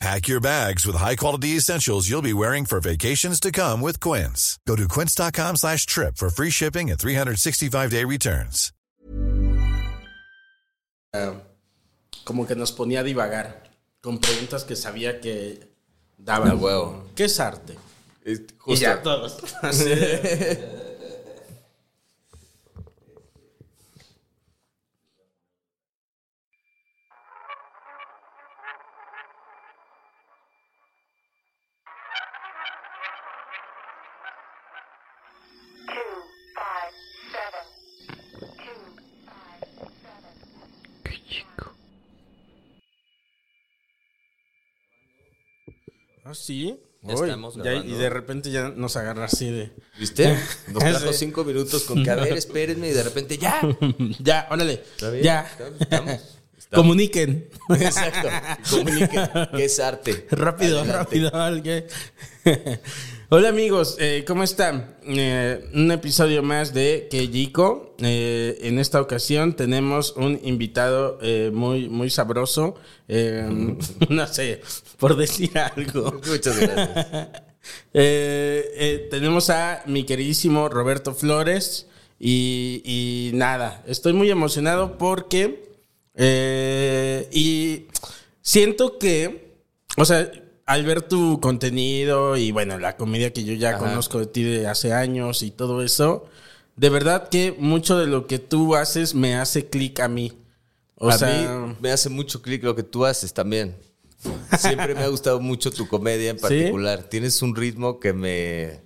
Pack your bags with high-quality essentials you'll be wearing for vacations to come with Quince. Go to quince.com slash trip for free shipping and 365-day returns. Ah, como que nos ponía a divagar con preguntas que sabía que daban. A huevo. ¿Qué es arte? Es Y ya todos. ¿Ah, sí? Ya Uy, estamos ya- y de repente ya nos agarra así de... ¿Viste? Nos trajo cinco minutos con que, a ver, espérenme, y de repente, ya. Ya, órale. ¿Está bien? Ya. ¿Estamos? ¿Estamos? Comuniquen. Exacto. Comuniquen que es arte. rápido, Adelante. rápido. Hola amigos, eh, ¿cómo están? Eh, un episodio más de Keyiko. Eh, en esta ocasión tenemos un invitado eh, muy, muy sabroso. No sé, por decir algo. Muchas gracias. Tenemos a mi queridísimo Roberto Flores y, y nada, estoy muy emocionado porque eh, y siento que, o sea, al ver tu contenido y bueno, la comedia que yo ya Ajá. conozco de ti de hace años y todo eso, de verdad que mucho de lo que tú haces me hace clic a mí. O a sea, mí me hace mucho clic lo que tú haces también. Siempre me ha gustado mucho tu comedia en ¿Sí? particular. Tienes un ritmo que me,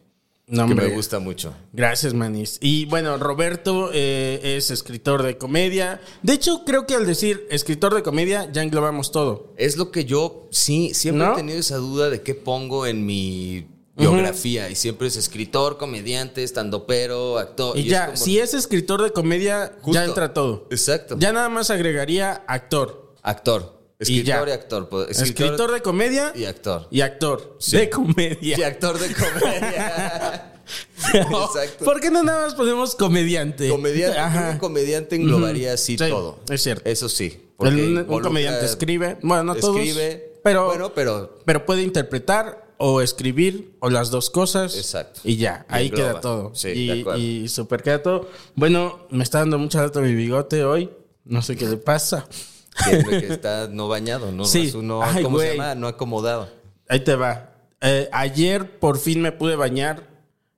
no, que me gusta mucho. Gracias, Manis. Y bueno, Roberto eh, es escritor de comedia. De hecho, creo que al decir escritor de comedia ya englobamos todo. Es lo que yo sí, siempre ¿No? he tenido esa duda de qué pongo en mi biografía. Y siempre es escritor, comediante, estandopero, actor. Y, ya, como- si es escritor de comedia, Justo. ya entra todo. Exacto. Ya nada más agregaría actor. Actor. Y Escritor y, ya. actor. pues, Escritor, de comedia y actor. y actor Sí. de comedia. Y actor de comedia. Exacto. ¿Por qué no nada más ponemos comediante? comediante. Ajá. que comediante englobaría así Sí, todo. es cierto. Eso sí. El- un, un comediante escribe, bueno, no todos, Escribe. pero, Bueno, pero pero puede interpretar o escribir o las dos cosas. Exacto. Y ya, Y ahí engloba. queda todo. Sí, y, y super queda todo. Bueno, me está dando mucha lata mi bigote hoy. No sé qué le pasa. Que, que está no bañado, no, Sí. Ay, ¿cómo se llama? No acomodado. Ahí te va. Eh, ayer por fin me pude bañar.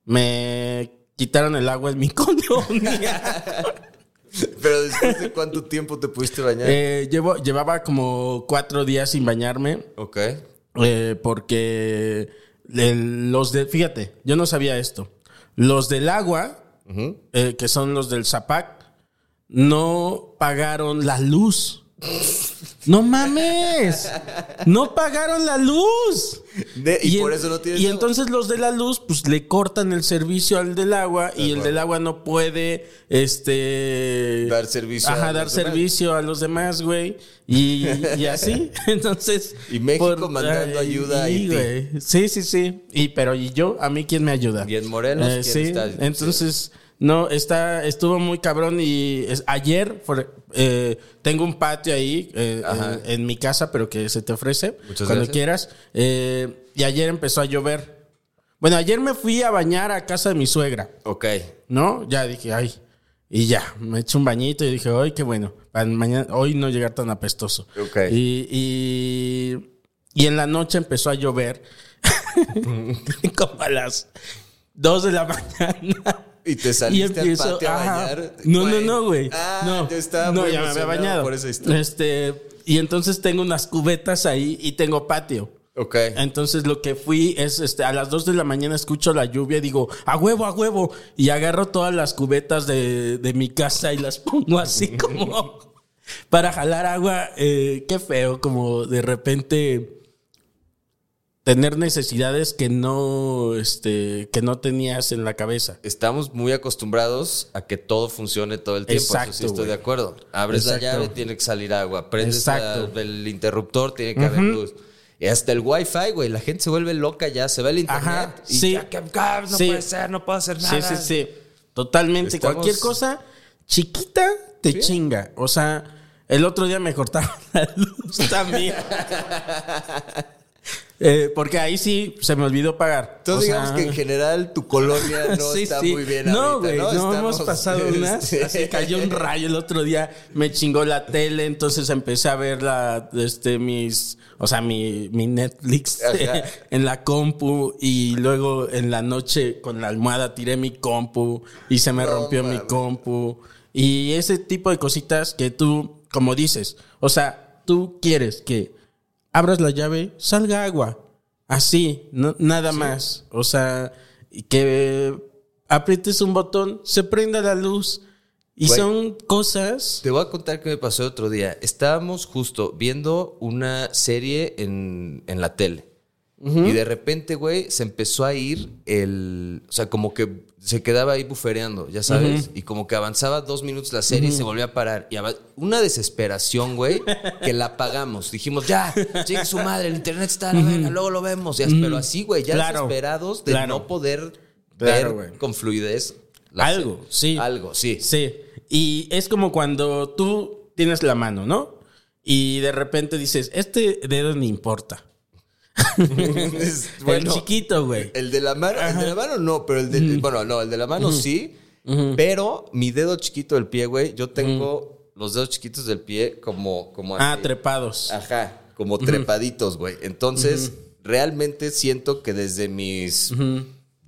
Me quitaron el agua en mi colonia. Pero después de cuánto tiempo te pudiste bañar? Eh, llevo, llevaba como cuatro días sin bañarme. ok. Eh, porque el- los de, fíjate, yo no sabía esto. Los del agua, eh, que son los del Zapac, no pagaron la luz. No mames, no pagaron la luz. De- y, por en- eso no Y agua. entonces los de la luz, pues le cortan el servicio al del agua y el del agua no puede, este, Dar servicio a Ajá, los dar demás. servicio a los demás, güey. Y, y así, entonces. Y México mandando ayuda a Haití. Sí, sí, sí. Y pero y yo, a mí quién me ayuda. ¿Y en Morelos quién sí. está? Entonces. No, está, estuvo muy cabrón y es- ayer eh, tengo un patio ahí eh, en mi casa, pero que se te ofrece Muchas cuando gracias. quieras. Eh, y ayer empezó a llover. Bueno, ayer me fui a bañar a casa de mi suegra. Ok. ¿no? Ya dije, ay. Y ya, me eché un bañito y dije, ay, qué bueno. Para mañana, hoy no llegar tan apestoso. Ok. Y, y, y en la noche empezó a llover. Como a las 2 de la mañana. Y te Y saliste empiezo, al patio a bañar. No, no, no, güey. Ah, no, yo estaba no, muy ya me había bañado. por esa historia. Este, y entonces tengo unas cubetas ahí y tengo patio. Ok. Entonces lo que fui es, este, a las 2 de la mañana escucho la lluvia y digo, a huevo, a huevo. Y agarro todas las cubetas de, de mi casa y las pongo así como para jalar agua. Eh, qué feo, como de repente tener necesidades que no, este, que no tenías en la cabeza. Estamos muy acostumbrados a que todo funcione todo el tiempo. Exacto, Eso sí estoy de acuerdo. Abres la llave, tiene que salir agua. Prendes la- el interruptor, tiene que haber luz. Y hasta el wifi, güey. La gente se vuelve loca ya. Se va el internet. Ajá, y sí. ya, que- ah, no Sí. puede ser, no puedo hacer nada. Sí, sí, sí. Totalmente. Estamos- Cualquier cosa chiquita te chinga. O sea, el otro día me cortaron la luz también. Eh, porque ahí sí se me olvidó pagar. Entonces O digamos sea, que en general tu colonia no sí, está sí. muy bien No, güey, ¿no? no, Estamos- hemos pasado unas. este, Así cayó un rayo el otro día, me chingó la tele, entonces empecé a ver la, este, mis, o sea, mi, mi Netflix en la compu y luego en la noche con la almohada tiré mi compu y se me No rompió mi compu y ese tipo de cositas que tú, como dices, o sea, tú quieres que abras la llave, salga agua. Así, no- nada más. O sea, que aprietes un botón, se prenda la luz. Y son cosas. Te voy a contar qué me pasó el otro día. Estábamos justo viendo una serie en, en la tele. Y de repente, güey, se empezó a ir el... O sea, como que se quedaba ahí bufereando, ya sabes. Y como que avanzaba dos minutos la serie y se volvía a parar. Y una desesperación, güey, que la apagamos. Dijimos, ya, llega su madre, el internet está verga, luego lo vemos. Ya, Pero así, güey, ya Claro. desesperados de Claro. no poder Claro, ver con fluidez. la Algo, serie. sí. Algo, sí. Sí. Y es como cuando tú tienes la mano, ¿no? Y de repente dices, este dedo ni importa. Es- el chiquito, güey. El de la mano, el de la mano no, pero el de, bueno, no, el de la mano sí, pero mi dedo chiquito del pie, güey, yo tengo los dedos chiquitos del pie como, como así. Ah, trepados. Ajá, como trepaditos, güey. Entonces, realmente siento que desde mis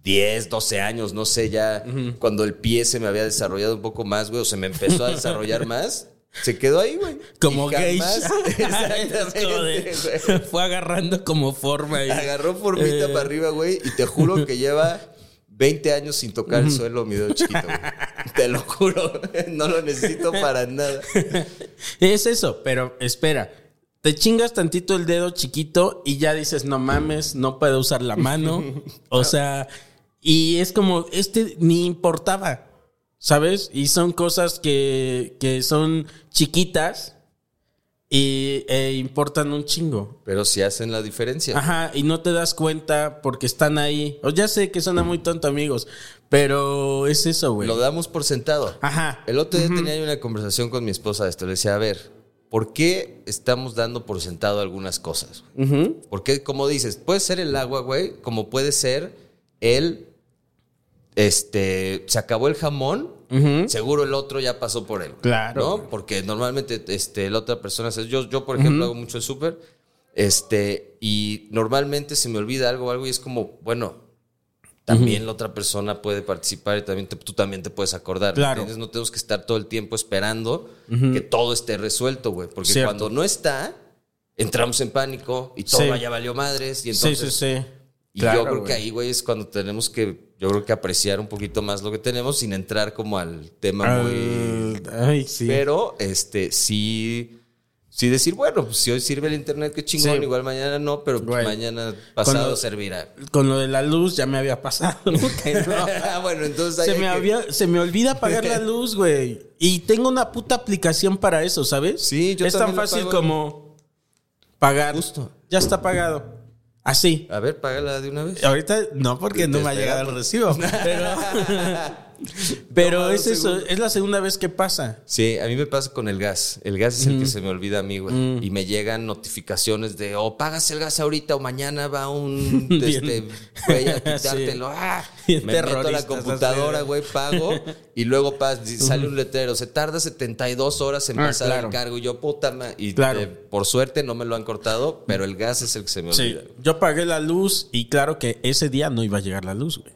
10, 12 años, no sé, ya cuando el pie se me había desarrollado un poco más, güey, o se me empezó a desarrollar más, se quedó ahí, güey. Como geisha. Exactamente, güey. Fue agarrando como forma. y- Agarró formita Eh. para arriba, güey, y te juro que lleva 20 años sin tocar el suelo mi dedo chiquito, güey. Te lo juro, no lo necesito para nada. Es eso, pero espera. Te chingas tantito el dedo chiquito y ya dices, no mames, no puedo usar la mano. O sea, y es como, este ni importaba, ¿sabes? Y son cosas que, que son chiquitas y e importan un chingo. Pero sí hacen la diferencia. Ajá, y no te das cuenta porque están ahí. O ya sé que suena muy tonto, amigos, pero es eso, güey. Lo damos por sentado. Ajá. El otro día tenía una conversación con mi esposa de esto. Le decía, a ver, ¿por qué estamos dando por sentado algunas cosas? Porque, como dices, puede ser el agua, güey, como puede ser el. Este. Se acabó el jamón. Seguro el otro ya pasó por él. Claro, ¿No? Porque normalmente este, la otra persona. Yo, yo por ejemplo, hago mucho el súper. Este. Y normalmente se me olvida algo o algo y es como, bueno. También la otra persona puede participar y también te- tú también te puedes acordar. ¿me Claro. entiendes? No tenemos que estar todo el tiempo esperando que todo esté resuelto, güey. Porque Cierto. cuando no está, entramos en pánico y todo Sí. ya valió madres. Y Sí, entonces, sí, sí. Y Claro, yo creo que ahí, güey, es cuando tenemos que, yo creo que apreciar un poquito más lo que tenemos sin entrar como al tema muy... Ay, sí. Pero, este, sí... Sí decir, bueno, pues si hoy sirve el internet, qué chingón, Sí. igual mañana no, pero pues Güey. mañana pasado servirá. Con lo de la luz ya me había pasado. no. Ah, bueno, entonces ahí Se me, que- había, se me olvida apagar la luz, güey. Y tengo una puta aplicación para eso, ¿sabes? Sí, yo Es tan fácil como pagar. Justo. Ya está pagado. Así. A ver, págala de una vez. Ahorita no, porque no me ha llegado el recibo. Pero, pero es eso. segundos. Es la segunda vez que pasa. Sí, a mí me pasa con el gas. El gas es el que se me olvida a mí, güey. Y me llegan notificaciones de, o pagas el gas ahorita o mañana va un este, güey a quitártelo. Ah, Me meto a la computadora, güey, pago. y luego pas- sale un letrero. Se tarda 72 horas en Ah, pasar claro. el cargo. Y yo, puta ma- Y Claro. eh, por suerte no me lo han cortado, pero el gas es el que se me Sí. olvida. Yo pagué la luz y claro que ese día no iba a llegar la luz, güey.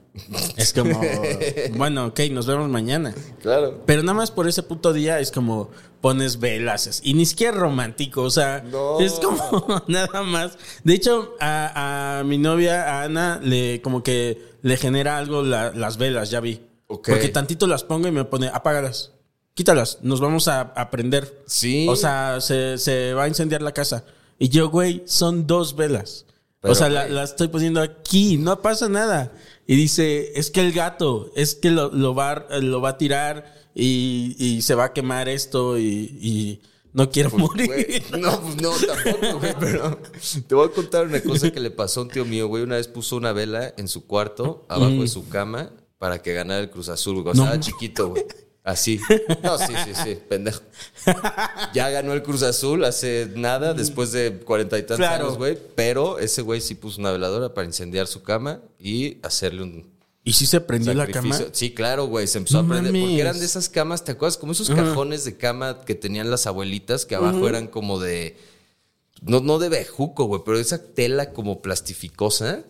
Es como, bueno, ok, nos vemos mañana. Claro. Pero nada más por ese puto día es como pones velas y ni siquiera romántico, o sea, No. es como nada más. De hecho, a, a mi novia, a Ana, le como que le genera algo la- las velas, ya vi. Ok. Porque tantito las pongo y me pone, apágalas, quítalas, nos vamos a, a prender. Sí. O sea, se, se va a incendiar la casa. Y yo, güey, son dos velas. Pero, o sea, la, la estoy poniendo aquí, no pasa nada. Y dice, es que el gato, es que lo, lo va, lo va a tirar y, y se va a quemar esto y, y no quiero morir. Güey, no, pues no, tampoco, güey, pero te voy a contar una cosa que le pasó a un tío mío, güey. Una vez puso una vela en su cuarto, abajo de su cama, para que ganara el Cruz Azul, güey. O sea, No. chiquito, güey. Así. No, sí, sí, sí, pendejo. Ya ganó el Cruz Azul hace nada, después de cuarenta y tantos Claro. años, güey. Pero ese güey sí puso una veladora para incendiar su cama y hacerle un ¿Y si se prendió la cama? sacrificio. Sí, claro, güey. Se empezó No a prender. Porque eran de esas camas, ¿te acuerdas? Como esos cajones de cama que tenían las abuelitas, que abajo eran como de. No, no de bejuco, güey, pero esa tela como plastificosa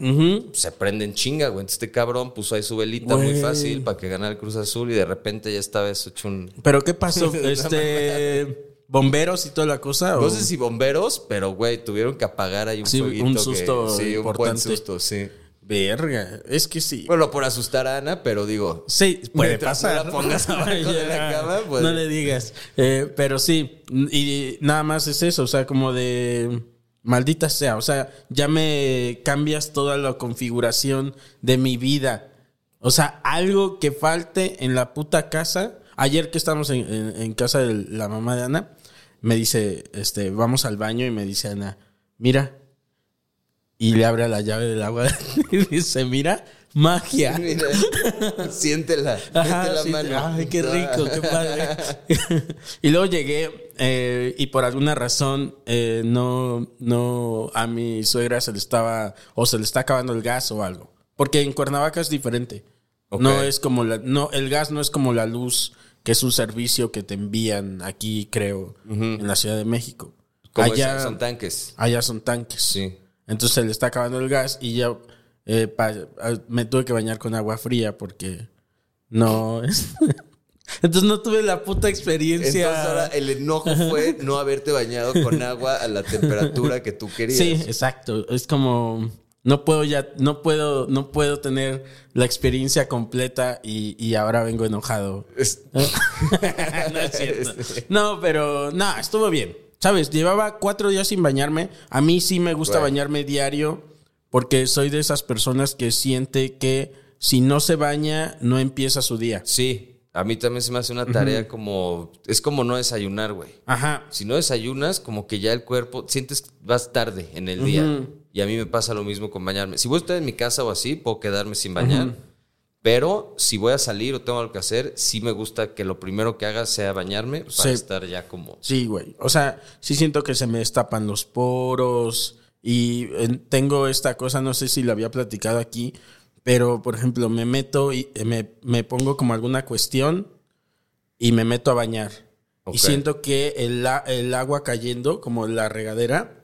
se prende en chinga, güey. Entonces este cabrón puso ahí su velita muy fácil para que ganara el Cruz Azul y de repente ya estaba eso hecho un. ¿Pero qué pasó? este, ¿Bomberos y toda la cosa? No o- sé si bomberos, pero güey, tuvieron que apagar ahí un Sí, fueguito un que- susto sí, un buen susto, sí. Verga, es que sí. Bueno, por asustar a Ana, pero digo. Sí, puede Mientras no pasar. la pongas abajo de la cama, pues. No le digas. Eh, pero sí, y nada más es eso, o sea, como de maldita sea, o sea, ya me cambias toda la configuración de mi vida. O sea, algo que falte en la puta casa. Ayer que estamos en, en- en casa de la mamá de Ana, me dice, este, vamos al baño y me dice Ana, mira. Y le abre la llave del agua y dice, mira, magia. Mira, siéntela, Ajá, la mano. Ay, qué rico, qué padre. y luego llegué eh, y por alguna razón eh, no, no a mi suegra se le estaba o se le está acabando el gas o algo. Porque en Cuernavaca es diferente. No es como la, no, el gas no es como la luz, que es un servicio que te envían aquí, creo, en la Ciudad de México. Como allá, son tanques. allá son tanques. Sí. Entonces se le está acabando el gas y ya eh, pa- a- me tuve que bañar con agua fría porque no. Entonces no tuve la puta experiencia. Entonces ahora el enojo fue no haberte bañado con agua a la temperatura que tú querías. Sí, exacto. Es como no puedo ya, no puedo, no puedo tener la experiencia completa y, y ahora vengo enojado. No es cierto. No, pero no, estuvo bien. Sabes, llevaba cuatro días sin bañarme. A mí sí me gusta bañarme diario porque soy de esas personas que siente que si no se baña no empieza su día. Sí, a mí también se me hace una tarea como... Es como no desayunar, güey. Ajá. Si no desayunas, como que ya el cuerpo... Sientes que vas tarde en el día. Y a mí me pasa lo mismo con bañarme. Si voy a estar en mi casa o así, puedo quedarme sin bañar. Pero si voy a salir o tengo algo que hacer, sí me gusta que lo primero que haga sea bañarme para Sí. estar ya como... Sí, güey. O sea, sí siento que se me destapan los poros y eh, tengo esta cosa, no sé si la había platicado aquí, pero por ejemplo, me meto y eh, me, me pongo como alguna cuestión y me meto a bañar. Ok. Y siento que el, el agua cayendo, como la regadera,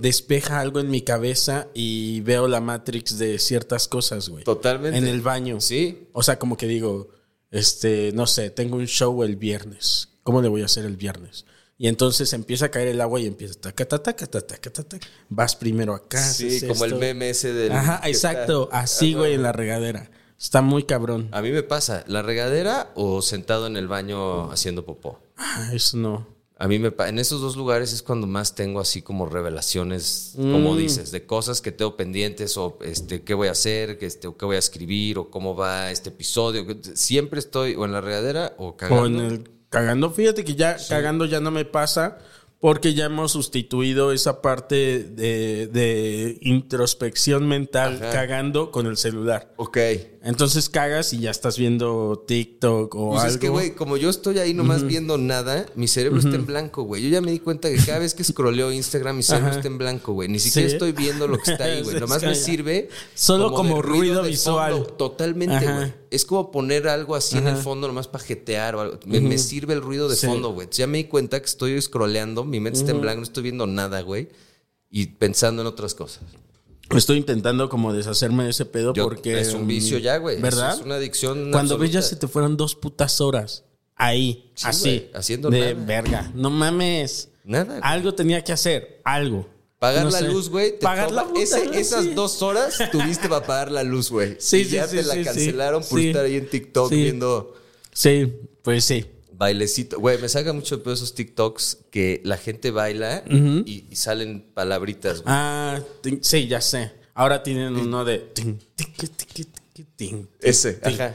despeja algo en mi cabeza y veo la Matrix de ciertas cosas, güey. Totalmente. En el baño. Sí, O sea, como que digo, este, no sé, tengo un show el viernes. ¿Cómo le voy a hacer el viernes? Y entonces empieza a caer el agua y empieza taca, taca, taca, taca. Vas primero acá. sí, como el meme ese del... Ajá, exacto. está- Así, güey, en la regadera. Está muy cabrón. A mí me pasa, la regadera o sentado en el baño haciendo popó. Ah, eso no. A mí me en esos dos lugares es cuando más tengo así como revelaciones, como Mm. dices, de cosas que tengo pendientes o este qué voy a hacer, que este o qué voy a escribir o cómo va este episodio. Siempre estoy o en la regadera o cagando. O en el cagando. Fíjate que ya cagando ya no me pasa porque ya hemos sustituido esa parte de, de introspección mental Ajá. cagando con el celular. Ok. Entonces cagas y ya estás viendo TikTok o Pues algo. es que, güey, como yo estoy ahí nomás viendo nada, mi cerebro está en blanco, güey. Yo ya me di cuenta que cada vez que scrolleo Instagram, mi cerebro Ajá. está en blanco, güey. Ni siquiera Sí. estoy viendo lo que está ahí, güey. Nomás me sirve. Solo como ruido visual. fondo. Totalmente, güey. Es como poner algo así en el fondo nomás para jetear o algo. Me, me sirve el ruido de Sí. fondo, güey. Ya me di cuenta que estoy scrolleando, mi mente está en blanco, no estoy viendo nada, güey. Y pensando en otras cosas. Estoy intentando como deshacerme de ese pedo Yo- porque... es un vicio ya, güey. Eso ¿Verdad? es una adicción Cuando ves ya absoluta. se te fueron dos putas horas. Ahí, Sí, así. güey, haciendo de nada. verga. No mames. Nada. Algo tenía que hacer. Algo. Pagar No la sé. luz, güey. Pagar toma- la puta ese- luz, Esas sí. dos horas tuviste para pagar la luz, güey. Sí, y sí, ya te la cancelaron por estar ahí en TikTok viendo Sí, pues sí. Bailecito. Güey, me saca mucho de pedo esos TikToks que la gente baila y, y salen palabritas, güey. Ah, sí, ya sé. Ahora tienen uno de. Ese, ajá.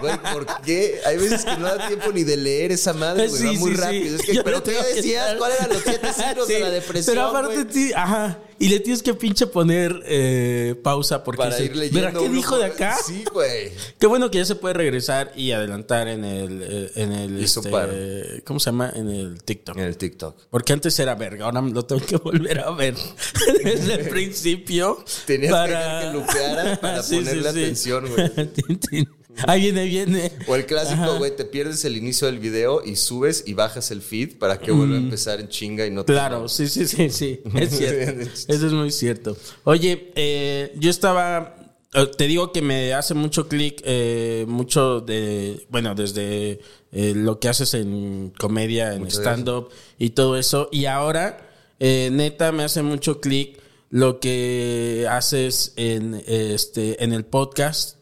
Güey, ¿por qué? Hay veces que no da tiempo ni de leer esa madre, güey. Sí, va muy sí, sí. rápido. Es que, Yo pero le ¿qué tengo que decías? ¿Cuáles eran los siete signos de la depresión? Pero aparte, ti, ajá. Y le tienes que pinche poner eh, pausa porque Para ir leyendo. ¿Verá qué dijo de acá? Sí, güey. Qué bueno que ya se puede regresar y adelantar en el. eh, En el este. ¿Cómo se llama? En el TikTok. En el TikTok. Porque antes era verga, ahora lo tengo que volver a ver desde el principio. Tenías que dejar que lupeara para ponerle atención, güey. Ahí viene, ahí viene. O el clásico, güey, te pierdes el inicio del video y subes y bajas el feed para que vuelva a empezar en chinga y no te... Claro, sí, sí, sí, sí. Es cierto. Eso es muy cierto. Oye, eh, yo estaba. eh, Te digo que me hace mucho clic, eh, mucho de. Bueno, desde eh, lo que haces en comedia, en stand-up y todo eso. Y ahora, eh, neta, me hace mucho clic lo que haces en, este, en el podcast,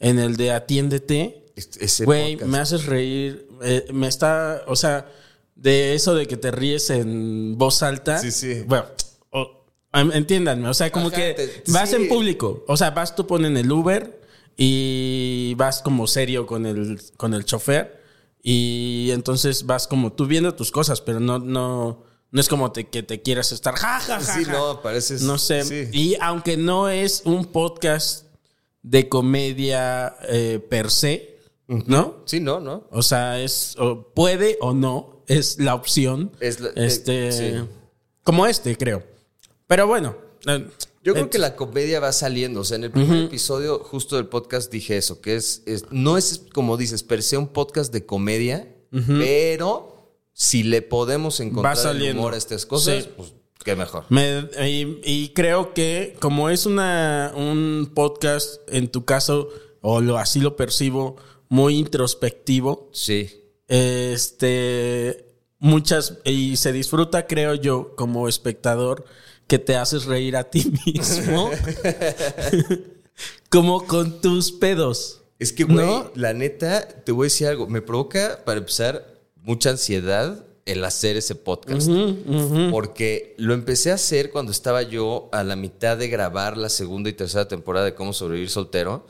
en el de Atiéndete. Güey, me haces reír. eh, me está, o sea, de eso de que te ríes en voz alta. Sí, sí. Bueno, em, entiéndanme, o sea, como Ajá, que te- vas sí. en público. O sea, vas tú pones el Uber y vas como serio con el, con el chofer. Y entonces vas como tú viendo tus cosas, pero no, no, no es como te- que te quieras estar ja, ja, ja, Sí, ja. no, pareces... No sé. Sí. Y aunque no es un podcast de comedia eh, per se, ¿no? Sí, no, no. O sea, es o puede o no, es la opción. Es la- este, eh, sí. como este, creo. Pero bueno, eh, Yo creo que la comedia va saliendo. O sea, en el primer episodio justo del podcast dije eso, que es, es- no es como dices, per se un podcast de comedia, pero si le podemos encontrar el humor a estas cosas, Sí. pues qué mejor. me- y, y creo que como es una un podcast en tu caso o lo así lo percibo muy introspectivo, Sí. este muchas y se disfruta creo yo como espectador que te haces reír a ti mismo como con tus pedos Es que, güey, ¿No? la neta, te voy a decir algo. Me provoca, para empezar, mucha ansiedad el hacer ese podcast. Porque lo empecé a hacer cuando estaba yo a la mitad de grabar la segunda y tercera temporada de Cómo sobrevivir soltero.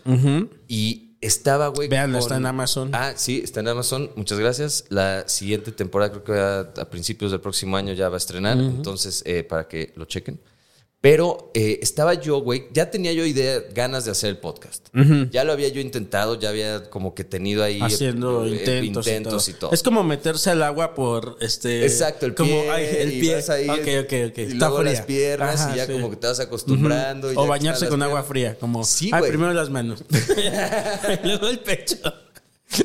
Y estaba, güey. Véanla, está en Amazon. Ah, sí, está en Amazon. Muchas gracias. La siguiente temporada, creo que a, a principios del próximo año ya va a estrenar. Entonces, eh, para que lo chequen. Pero eh, estaba yo, güey, ya tenía yo idea, ganas de hacer el podcast. Ya lo había yo intentado, ya había como que tenido ahí haciendo eh, intentos, intentos y, y, todo. Es como meterse al agua por este Exacto, el como pie. ay, el y pie. vas ahí, ok, ok, ok. Y Está luego fría. las piernas Ajá, y ya sí. como que te vas acostumbrando. y o bañarse con agua fría, como Sí, primero las manos. Luego el pecho.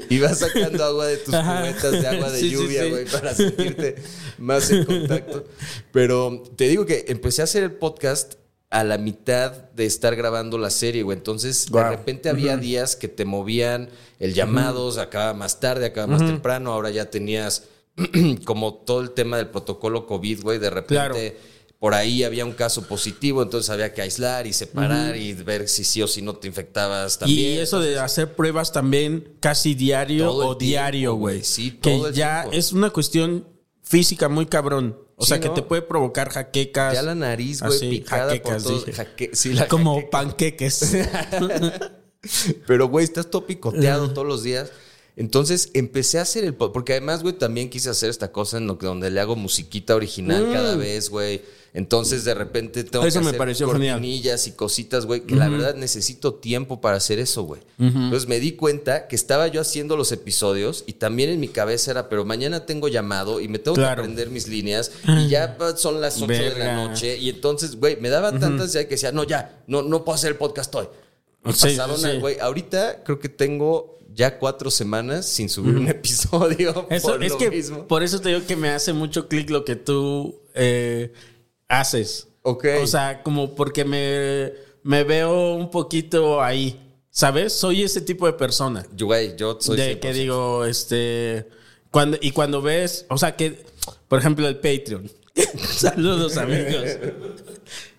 Y vas sacando agua de tus Ajá. cubetas de agua de Sí, lluvia, sí. güey, para sentirte más en contacto. Pero te digo que empecé a hacer el podcast a la mitad de estar grabando la serie, güey. Entonces, de repente había días que te movían el llamado, se acaba más tarde, acaba más temprano. Ahora ya tenías como todo el tema del protocolo COVID, güey. De repente. Claro. Por ahí había un caso positivo, entonces había que aislar y separar y ver si sí o si no te infectabas también. Y eso de hacer pruebas también casi diario o diario, güey. Sí, que todo el ya tiempo. es una cuestión física muy cabrón. O Sí, sea, que ¿no? te puede provocar jaquecas. Ya la nariz, güey, picada jaquecas, por todos. jaque- sí, la Como jaqueca. panqueques. Pero, güey, estás todo picoteado todos los días. Entonces empecé a hacer el porque además, güey, también quise hacer esta cosa en lo que donde le hago musiquita original cada vez, güey. Entonces, de repente tengo. Eso que me hacer pareció genial. cortinillas y cositas, güey, que la verdad necesito tiempo para hacer eso, güey. Entonces me di cuenta que estaba yo haciendo los episodios y también en mi cabeza era, pero mañana tengo llamado y me tengo Claro. que aprender mis líneas y ya son las 8 de la noche y entonces, güey, me daba tantas ya que decía, no, ya, no, no puedo hacer el podcast hoy. Sí, pasaron, sí, güey, ahorita creo que tengo ya cuatro semanas sin subir un episodio Eso, por es lo que mismo. por eso te digo que me hace mucho clic lo que tú eh, haces. Ok. O sea, como porque me, me veo un poquito ahí. ¿Sabes? Soy ese tipo de persona. Yo, güey, yo soy de 100%. que digo, este. Cuando, y cuando ves, o sea, que, por ejemplo, el Patreon. Saludos, amigos.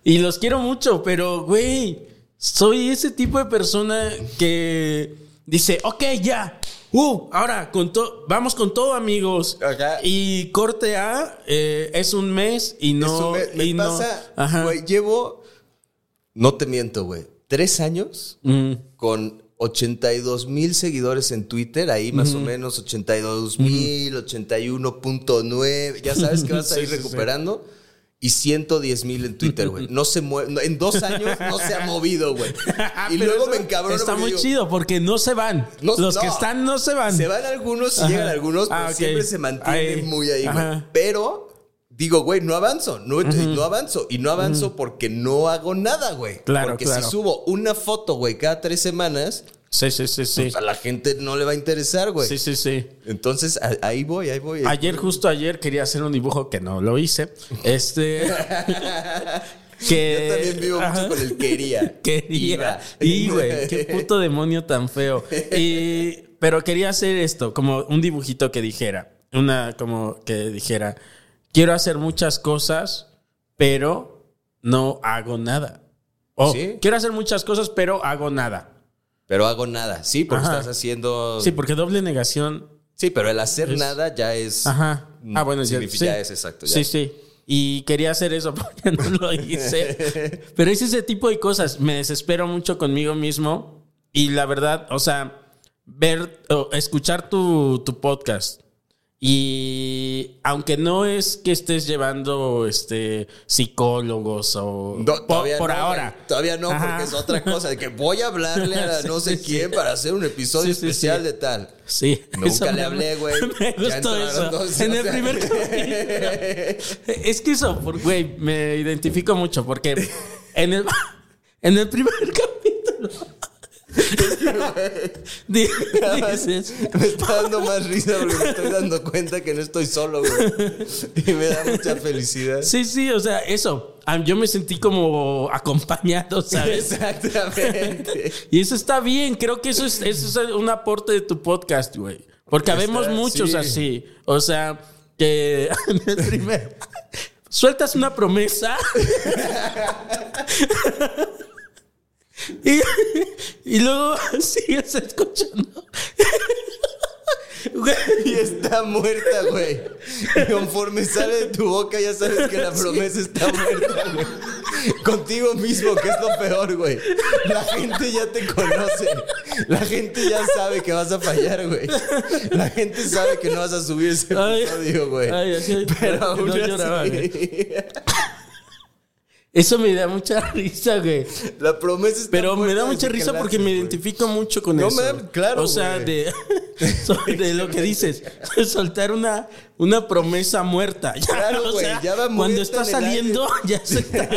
Y los quiero mucho, pero, güey, soy ese tipo de persona que dice, ok, ya. Uh, ahora con to- vamos con todo, amigos. Ajá. Y corte A eh, es un mes y no. Eso me, me y no- pasa, Ajá. güey, llevo, no te miento, güey, tres años Mm. con 82 mil seguidores en Twitter, ahí más o menos 82 mil, 81.9, ya sabes que vas a Sí, ir sí, sí. Y 110 mil en Twitter, güey. No se mueve, en dos años no se ha movido, güey. Y Pero luego me encabrono. Está muy digo, chido porque no se van. No, Los que están no se van. Se van algunos y Ajá. llegan algunos, pero Ah, siempre se mantienen Ahí. muy ahí, güey. Pero digo, güey, no avanzo, no, no avanzo. Y no avanzo porque no hago nada, güey. Claro, porque claro. si subo una foto, güey, cada tres semanas, Sí, sí, sí, sí. pues a la gente no le va a interesar, güey. Sí, sí, sí. Entonces, ahí voy, ahí voy. Ayer, justo ayer, quería hacer un dibujo que no lo hice. Este. que. Yo también vivo Ajá. mucho con el quería. Quería. Iba. Y, güey, qué puto demonio tan feo. Y, pero quería hacer esto, como un dibujito que dijera. Una, como que dijera. Quiero hacer muchas cosas, pero no hago nada. O ¿Sí? quiero hacer muchas cosas, pero hago nada. Pero hago nada. Sí, porque Ajá. estás haciendo. Sí, porque doble negación. Sí, pero el hacer nada ya es. Ajá. Ah, bueno, ya, sí. ya es exacto. ya. Sí, sí. Y quería hacer eso, porque no lo hice. Pero es ese tipo de cosas. Me desespero mucho conmigo mismo. Y la verdad, o sea, ver o escuchar tu, tu podcast. Y aunque no es que estés llevando este psicólogos o No, por, todavía por no, ahora. Todavía no, Ajá. porque es otra cosa. De que voy a hablarle a no sé sí, quién sí. para hacer un episodio Sí, especial de tal. Sí, Nunca le hablé, güey. Me gustó eso. dos, en o el primer capítulo. Es que eso, güey, me identifico mucho porque en el, en el primer capítulo. Di- dices, Me está dando más risa porque me estoy dando cuenta que no estoy solo, güey. Y me da mucha felicidad. sí, sí, o sea, eso. Ah, Yo me sentí como acompañado, ¿sabes? Exactamente. Y eso está bien, creo que eso es, eso es un aporte de tu podcast, güey. Porque habemos Está- muchos sí. así. O sea, que en el primer. Sueltas una promesa. y, y luego sigues escuchando. Güey, Y está muerta, güey. Y conforme sale de tu boca, ya sabes que la promesa está muerta, güey. Contigo mismo, que es lo peor, güey. La gente ya te conoce. La gente ya sabe que vas a fallar, güey. La gente sabe que no vas a subir ese episodio, güey. Pero no aún lloraba, así, güey. Eso me da mucha risa, güey. La promesa está Pero me da mucha risa porque me güey. identifico mucho con No, eso. me- claro, O sea, güey. de, lo que dices, soltar una, una promesa muerta. Ya, Claro, o güey, sea, ya va cuando está saliendo, ya se está,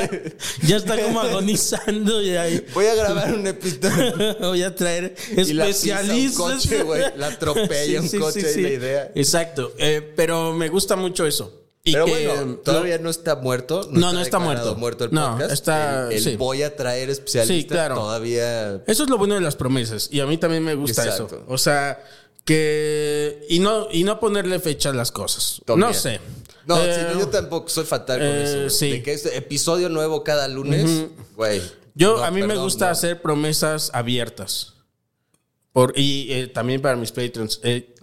ya está como agonizando y ahí. Voy a grabar un episodio. Voy a traer Y la un especialistas. coche, güey. La atropella un coche, es la idea. Exacto. Eh, pero me gusta mucho eso. Y Pero que, bueno, todavía no está muerto. No, no está muerto. muerto el No, está- El, el sí. voy a traer especialista. Sí, claro. Todavía. Eso es lo bueno de las promesas. Y a mí también me gusta Exacto. eso. O sea, que. Y no, y no ponerle fecha a las cosas. También. No sé. No, Eh, sí, yo tampoco soy fatal con eh, eso. sí. De que este episodio nuevo cada lunes, güey. Yo, no, a mí me gusta no. hacer promesas abiertas. Por, y eh, también para mis patrons. Eh,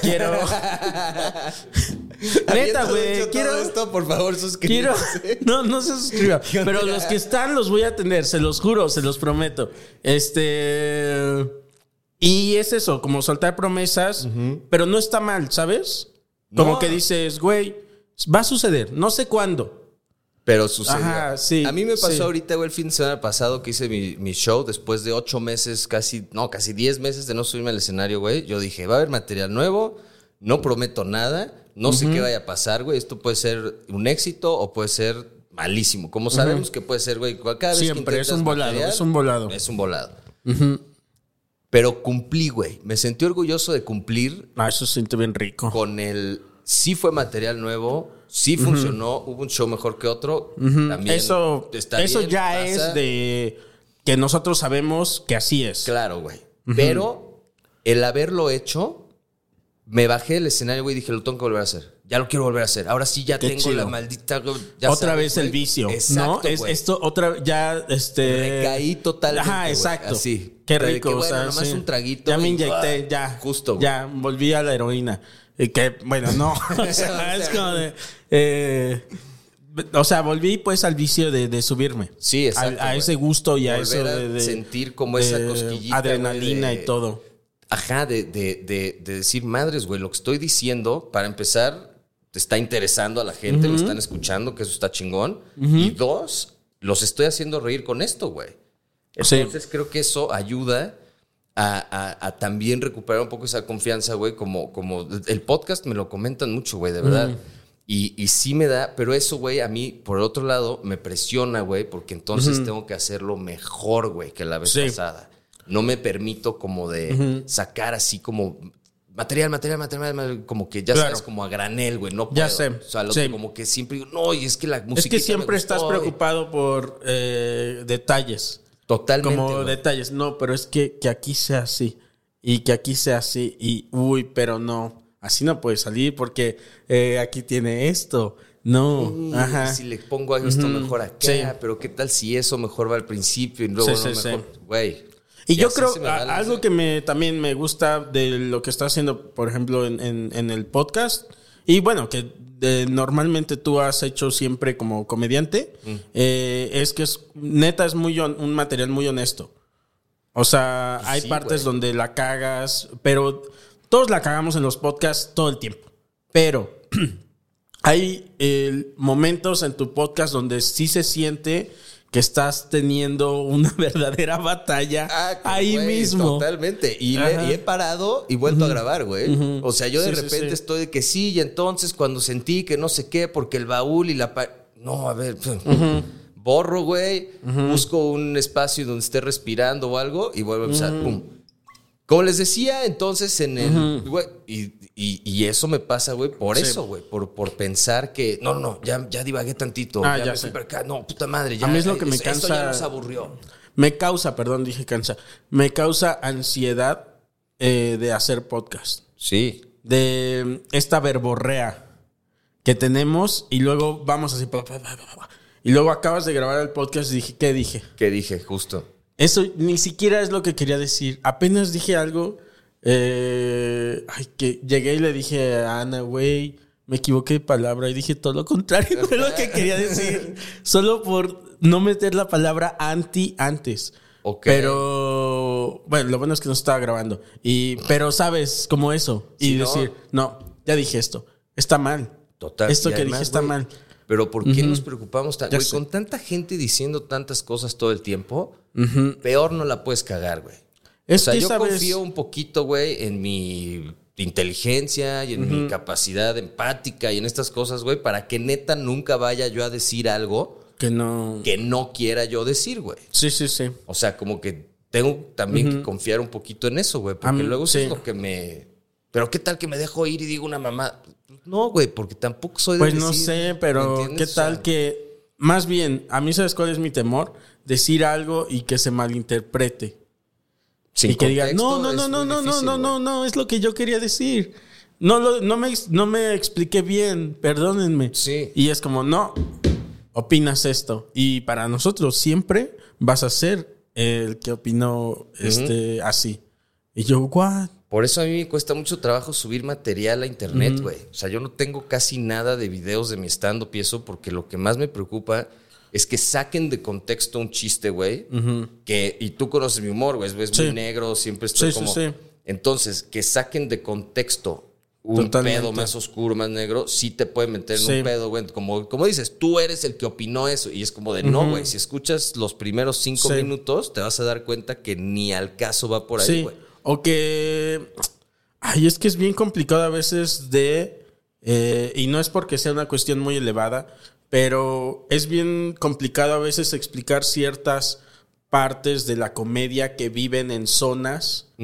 quiero. Neta, güey. Quiero. esto, por favor, Quiero. suscríbete. No, no se suscriban. Pero los que están los voy a tener, se los juro, se los prometo. Este. Y es eso, como soltar promesas, pero no está mal, ¿sabes? Como No. que dices, güey, va a suceder, no sé cuándo. Pero sucedió. Ajá, sí, A mí me pasó sí. ahorita, güey, el fin de semana pasado que hice mi, mi show después de ocho meses, casi, no, casi diez meses de no subirme al escenario, güey. Yo dije, va a haber material nuevo, no prometo nada, no sé qué vaya a pasar, güey. Esto puede ser un éxito o puede ser malísimo. Como sabemos que puede ser, güey, cada vez que Siempre, es un volado, material, es un volado. Es un volado. Pero cumplí, güey. Me sentí orgulloso de cumplir Ah, eso se siente bien rico. con el sí fue material nuevo, sí funcionó, hubo un show mejor que otro. También Eso, está eso bien, ya pasa. es de que nosotros sabemos que así es. Claro, güey. Pero el haberlo hecho, me bajé del escenario, güey, y dije, lo tengo que volver a hacer. Ya lo quiero volver a hacer. Ahora sí ya Qué tengo chido. la maldita. ya otra sabes, vez el güey. vicio, Exacto, ¿no? Es, güey. esto otra ya este Recaí totalmente, Ajá, güey, exacto. así. Qué rico, que, o bueno, sea, nomás sí. un traguito Ya me inyecté, ya. justo, güey. Ya volví a la heroína. Y que bueno, no, o sea, es como de eh, o sea, volví pues al vicio de, de subirme. Sí, exacto, A, a güey. ese gusto y a Volver eso de, de- sentir como esa cosquillita, Adrenalina güey, de- y todo. Ajá, de, de, de, de decir, madres, güey, lo que estoy diciendo, para empezar, te está interesando a la gente, lo están escuchando, que eso está chingón. Y dos, los estoy haciendo reír con esto, güey. Sí. Entonces creo que eso ayuda a, a- a también recuperar un poco esa confianza, güey, como, como el podcast me lo comentan mucho, güey, de verdad. Y, y sí me da, pero eso, güey, a mí, por otro lado, me presiona, güey, porque entonces tengo que hacerlo mejor, güey, que la vez Sí. pasada. No me permito como de sacar así como material, material, material, material, como que ya Claro. sabes, como a granel, güey, no Ya puedo. sé, O sea, lo sí. que como que siempre digo, no, y es que la música Es que siempre estás preocupado por eh, detalles. Totalmente. como güey. detalles. No, pero es que, que aquí sea así. Y que aquí sea así. Y uy, pero no. Así no puede salir porque eh, aquí tiene esto. No. Mm, Ajá. Si le pongo esto mejor acá, Sí. pero qué tal si eso mejor va al principio y luego Sí, no sí, mejor. sí. Güey. Y yo creo a- algo que me también me gusta de lo que está haciendo, por ejemplo, en, en- en el podcast, y bueno, que de- normalmente tú has hecho siempre como comediante, Mm. eh, es que es neta es muy un material muy honesto. O sea, hay Sí, partes güey. donde la cagas, pero todos la cagamos en los podcasts todo el tiempo. Pero hay eh, momentos en tu podcast donde sí se siente que estás teniendo una verdadera batalla Ah, ahí mismo. Totalmente. Y, le- Ajá. y he parado y vuelto a grabar, güey. O sea, yo de Sí, repente sí. estoy de que sí, y entonces cuando sentí que no sé qué, porque el baúl y la. No, a ver. Borro, güey. Busco un espacio donde esté respirando o algo y vuelvo a empezar. Pum. Como les decía, entonces en el. güey, y, y- y eso me pasa, güey, por Sí. eso, güey. Por, por pensar que. No, no, ya, ya divagué tantito. Ah, ya ya me sé. fui para acá. No, puta madre. Ya, A mí es lo que me esto- Esto ya cansa- nos aburrió. Me causa, perdón, dije cansa. Me causa ansiedad eh, de hacer podcast. Sí. De esta verborrea que tenemos y luego vamos así. Y luego acabas de grabar el podcast y dije, ¿qué dije? Que dije, justo. Eso ni siquiera es lo que quería decir. Apenas dije algo. Eh, ay, que llegué y le dije a Ana, güey, me equivoqué de palabra y dije todo lo contrario de lo que quería decir. Solo por no meter la palabra anti antes. Ok. Pero bueno, lo bueno es que no estaba grabando. Y, pero sabes, como eso. Y ¿no? decir, no, ya dije esto. Está mal. Total. Esto que además, dije está mal. Pero ¿por qué nos preocupamos tanto? Con tanta gente diciendo tantas cosas todo el tiempo, peor no la puedes cagar, güey. Es o sea, que, yo ¿sabes? confío un poquito, güey, en mi inteligencia y en mi capacidad empática y en estas cosas, güey, para que neta nunca vaya yo a decir algo Que no. que no quiera yo decir, güey. Sí, sí, sí. O sea, como que tengo también que confiar un poquito en eso, güey. Porque mí- luego sí. es lo que me. Pero qué tal que me dejo ir y digo una mamá. No, güey, porque tampoco soy de Pues no sé, ¿me pero? ¿qué O sea, tal que... Más bien, a mí sabes cuál es mi temor? Decir algo y que se malinterprete. Sin y que diga, contexto no, no, no, no, no, no, difícil, no, no, no, es lo que yo quería decir. No, lo- no, me, no me expliqué bien, perdónenme. Sí. Y es como, no, opinas esto. Y para nosotros siempre vas a ser el que opinó este, así. Y yo, what? Por eso a mí me cuesta mucho trabajo subir material a internet, güey. O sea, yo no tengo casi nada de videos de mi stand-up y eso porque lo que más me preocupa es que saquen de contexto un chiste, güey. que Y tú conoces mi humor, güey. Es Sí. muy negro, siempre estoy Sí, como... sí. Entonces, que saquen de contexto un Totalmente. pedo más oscuro, más negro, sí te puede meter en un pedo, güey. Como, como dices, tú eres el que opinó eso. Y es como de, no, güey, si escuchas los primeros cinco minutos, te vas a dar cuenta que ni al caso va por ahí, Sí. güey. O que. Ay, es que es bien complicado a veces de. eh, y no es porque sea una cuestión muy elevada, pero es bien complicado a veces explicar ciertas partes de la comedia que viven en zonas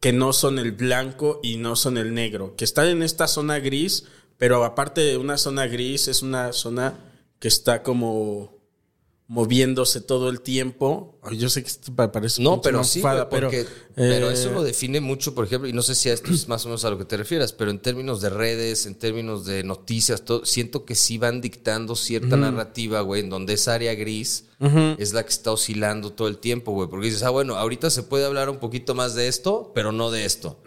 que no son el blanco y no son el negro, que están en esta zona gris, pero aparte de una zona gris, es una zona que está como moviéndose todo el tiempo. Yo sé que esto pa- parece No, pero sí, porque, eh, pero eso lo define mucho, por ejemplo, y no sé si a esto es más o menos a lo que te refieras, pero en términos de redes, en términos de noticias, todo, siento que sí van dictando cierta narrativa, güey, en donde esa área gris es la que está oscilando todo el tiempo, güey, porque dices, ah, bueno, ahorita se puede hablar un poquito más de esto, pero no de esto.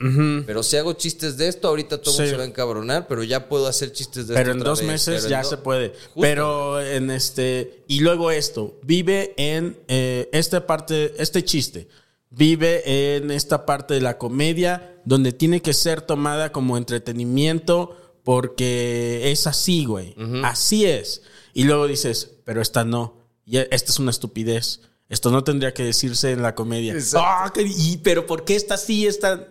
Pero si hago chistes de esto, ahorita todo Sí. se va a encabronar, pero ya puedo hacer chistes de Pero esto en otra dos vez, meses pero en ya se puede. Justo. Pero en este. Y luego esto. Vive en eh, esta parte. Este chiste. Vive en esta parte de la comedia. Donde tiene que ser tomada como entretenimiento. Porque es así, güey. Así es. Y luego dices, pero esta no. Y esta es una estupidez. Esto no tendría que decirse en la comedia. Y, pero ¿por qué está así? Está...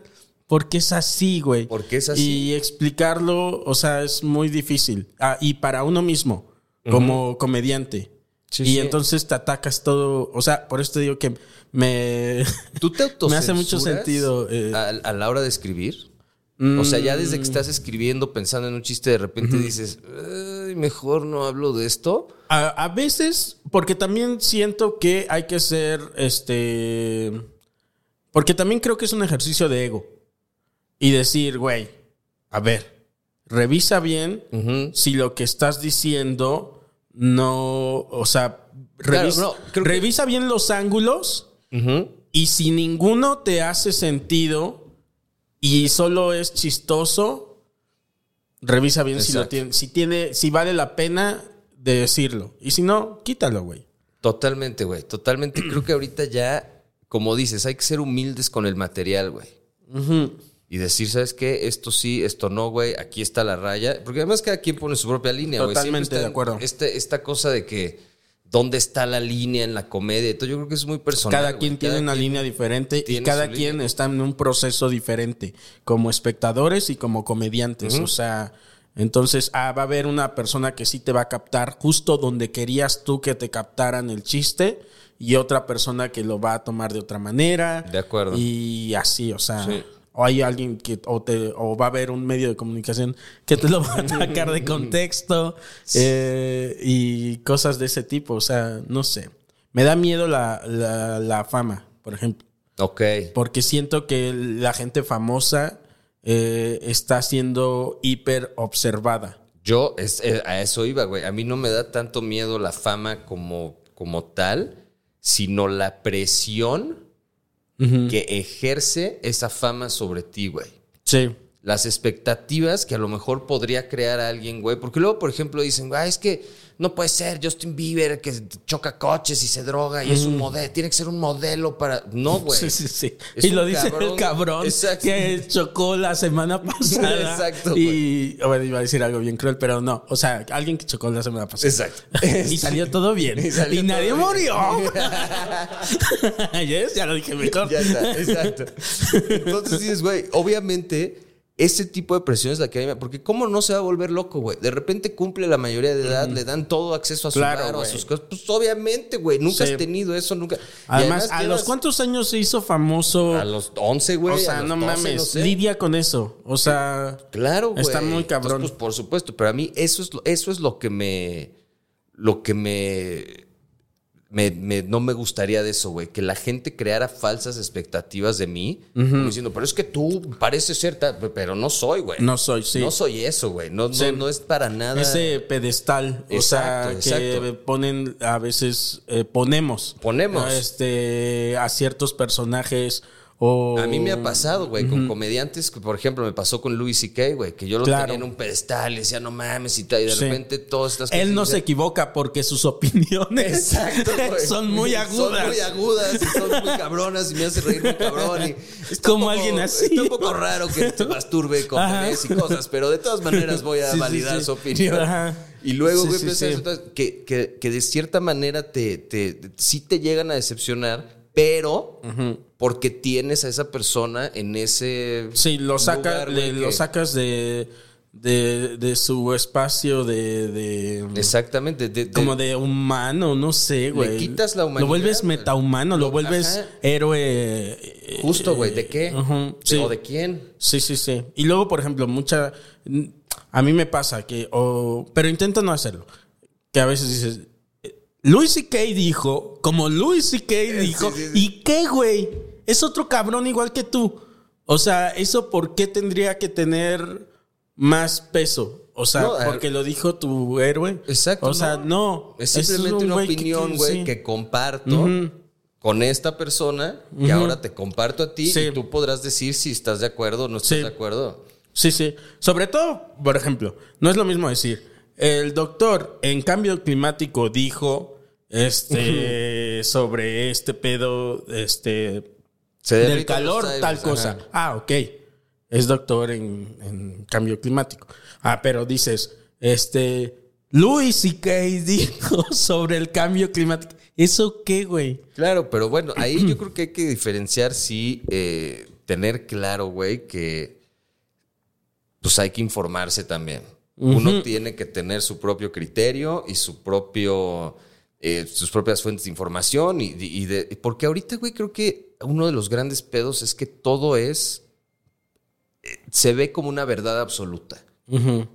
Porque es así, güey. Porque es así. Y explicarlo, o sea, es muy difícil. Ah, y para uno mismo, como comediante. Sí, y sí. entonces te atacas todo. O sea, por eso te digo que me. ¿Tú te Me hace mucho sentido, eh. a, a la hora de escribir? O sea, ya desde que estás escribiendo, pensando en un chiste, de repente dices, "Ay, mejor no hablo de esto. A, a veces, porque también siento que hay que ser este. Porque también creo que es un ejercicio de ego. Y decir, güey, a ver, revisa bien si lo que estás diciendo no. O sea, Claro, revisa, no, creo que- revisa bien los ángulos y si ninguno te hace sentido y solo es chistoso, revisa bien si lo tiene, si tiene, si vale la pena de decirlo. Y si no, quítalo, güey. Totalmente, güey. Totalmente. Creo que ahorita ya, como dices, hay que ser humildes con el material, güey. Y decir, ¿sabes qué? Esto sí, esto no, güey. Aquí está la raya. Porque además cada quien pone su propia línea, güey. Siempre Totalmente está de acuerdo. Este, esta cosa de que, ¿dónde está la línea en la comedia? Entonces yo creo que es muy personal. Cada quien tiene Cada una quien- línea diferente y cada quien línea. está en un proceso diferente, como espectadores y como comediantes. O sea, entonces ah, va a haber una persona que sí te va a captar justo donde querías tú que te captaran el chiste y otra persona que lo va a tomar de otra manera. De acuerdo. Y así, o sea. Sí. O hay alguien que, o, te, o va a haber un medio de comunicación que te lo va a sacar de contexto eh, y cosas de ese tipo. O sea, no sé. Me da miedo la, la, la fama, por ejemplo. Ok. Porque siento que la gente famosa eh, está siendo hiper observada. Yo es- eh, a eso iba, güey. A mí no me da tanto miedo la fama como, como tal, sino la presión que ejerce esa fama sobre ti, güey. Sí. Las expectativas que a lo mejor podría crear a alguien, güey. Porque luego, por ejemplo, dicen, ah, es que no puede ser Justin Bieber que choca coches y se droga y es un modelo. Tiene que ser un modelo para. No, güey. Sí, sí, sí. Es y lo dice cabrón. el cabrón Exacto. que chocó la semana pasada. Exacto, Y bueno, iba a decir algo bien cruel, pero no. O sea, alguien que chocó la semana pasada. Exacto. y salió todo bien. Y Y, nadie todo murió. ¿Yes? Ya lo dije mejor. Ya está, exacto. Entonces dices, güey, obviamente ese tipo de presión es la que hay. Porque ¿cómo no se va a volver loco, güey? De repente cumple la mayoría de edad, le dan todo acceso a su Claro, varo, a sus cosas. Pues obviamente, güey, nunca Sí. has tenido eso, nunca. Además, ¿a los cuántos años se hizo famoso? A los 11, güey. o sea, no 12, mames. no sé. Lidia con eso. O sea, Claro, güey. Está muy cabrón. Entonces, pues, por supuesto, pero a mí eso es lo, eso es lo que me. Lo que me, me- me- No me gustaría de eso, güey. Que la gente creara falsas expectativas de mí. diciendo, pero es que tú pareces ser. Pero no soy, güey. no soy, sí. No soy eso, güey. No, no- Sí. no es para nada. Ese pedestal, o Exacto, sea, que exacto. ponen a veces, eh, ponemos. Ponemos. Este, a ciertos personajes o... A mí me ha pasado, güey, con comediantes, por ejemplo me pasó con Louis C.K., güey, que yo lo Claro. tenía en un pedestal y decía, no mames y tal, y de Sí. repente todas estas cosas. Él no y se equivoca porque sus opiniones Exacto, son muy agudas. Son muy agudas y son muy cabronas y me hace reír muy cabrón. Y Como poco- alguien así. Está un poco raro que te masturbe con y cosas, pero de todas maneras voy a Sí, validar sí. su opinión. Ajá. Y luego, güey, que, que, que de cierta manera te, te, te- sí te llegan a decepcionar, pero porque tienes a esa persona en ese. Sí, lo, saca, lugar, le- lo sacas de, de, de su espacio de, de Exactamente. de- como de humano, no sé, güey. quitas la Lo humanidad, vuelves güey. metahumano, lo Lo- vuelves ajá. héroe. eh, Justo, güey. ¿De qué? Ujú, sí. ¿O de quién? Sí, sí, sí. Y luego, por ejemplo, mucha. A mí me pasa que. o- pero intento no hacerlo. Que a veces dices. Luis C.K. dijo. Como Luis C.K. dijo. sí, sí. ¿Y qué, güey? Es otro cabrón igual que tú. O sea, ¿eso por qué tendría que tener más peso? O sea, No, porque lo dijo tu héroe. Exacto, O sea, no. no. Es Es simplemente un una opinión, güey, que comparto con esta persona y ahora te comparto a ti Sí. y tú podrás decir si estás de acuerdo o no estás Sí. de acuerdo. Sí, sí. Sobre todo, por ejemplo, no es lo mismo decir, el doctor en cambio climático dijo este sobre este pedo este Se del calor los tal ajá. cosa. Ah, ok. Es doctor en, en cambio climático. Ah, pero dices, este Louis C.K. dijo sobre el cambio climático. ¿Eso qué, güey? Claro, pero bueno, ahí yo creo que hay que diferenciar, sí, eh, tener claro, güey, que pues hay que informarse también. Uno tiene que tener su propio criterio y su propio, eh, sus propias fuentes de información. Y, y de, porque ahorita, güey, creo que uno de los grandes pedos es que todo es, eh, se ve como una verdad absoluta.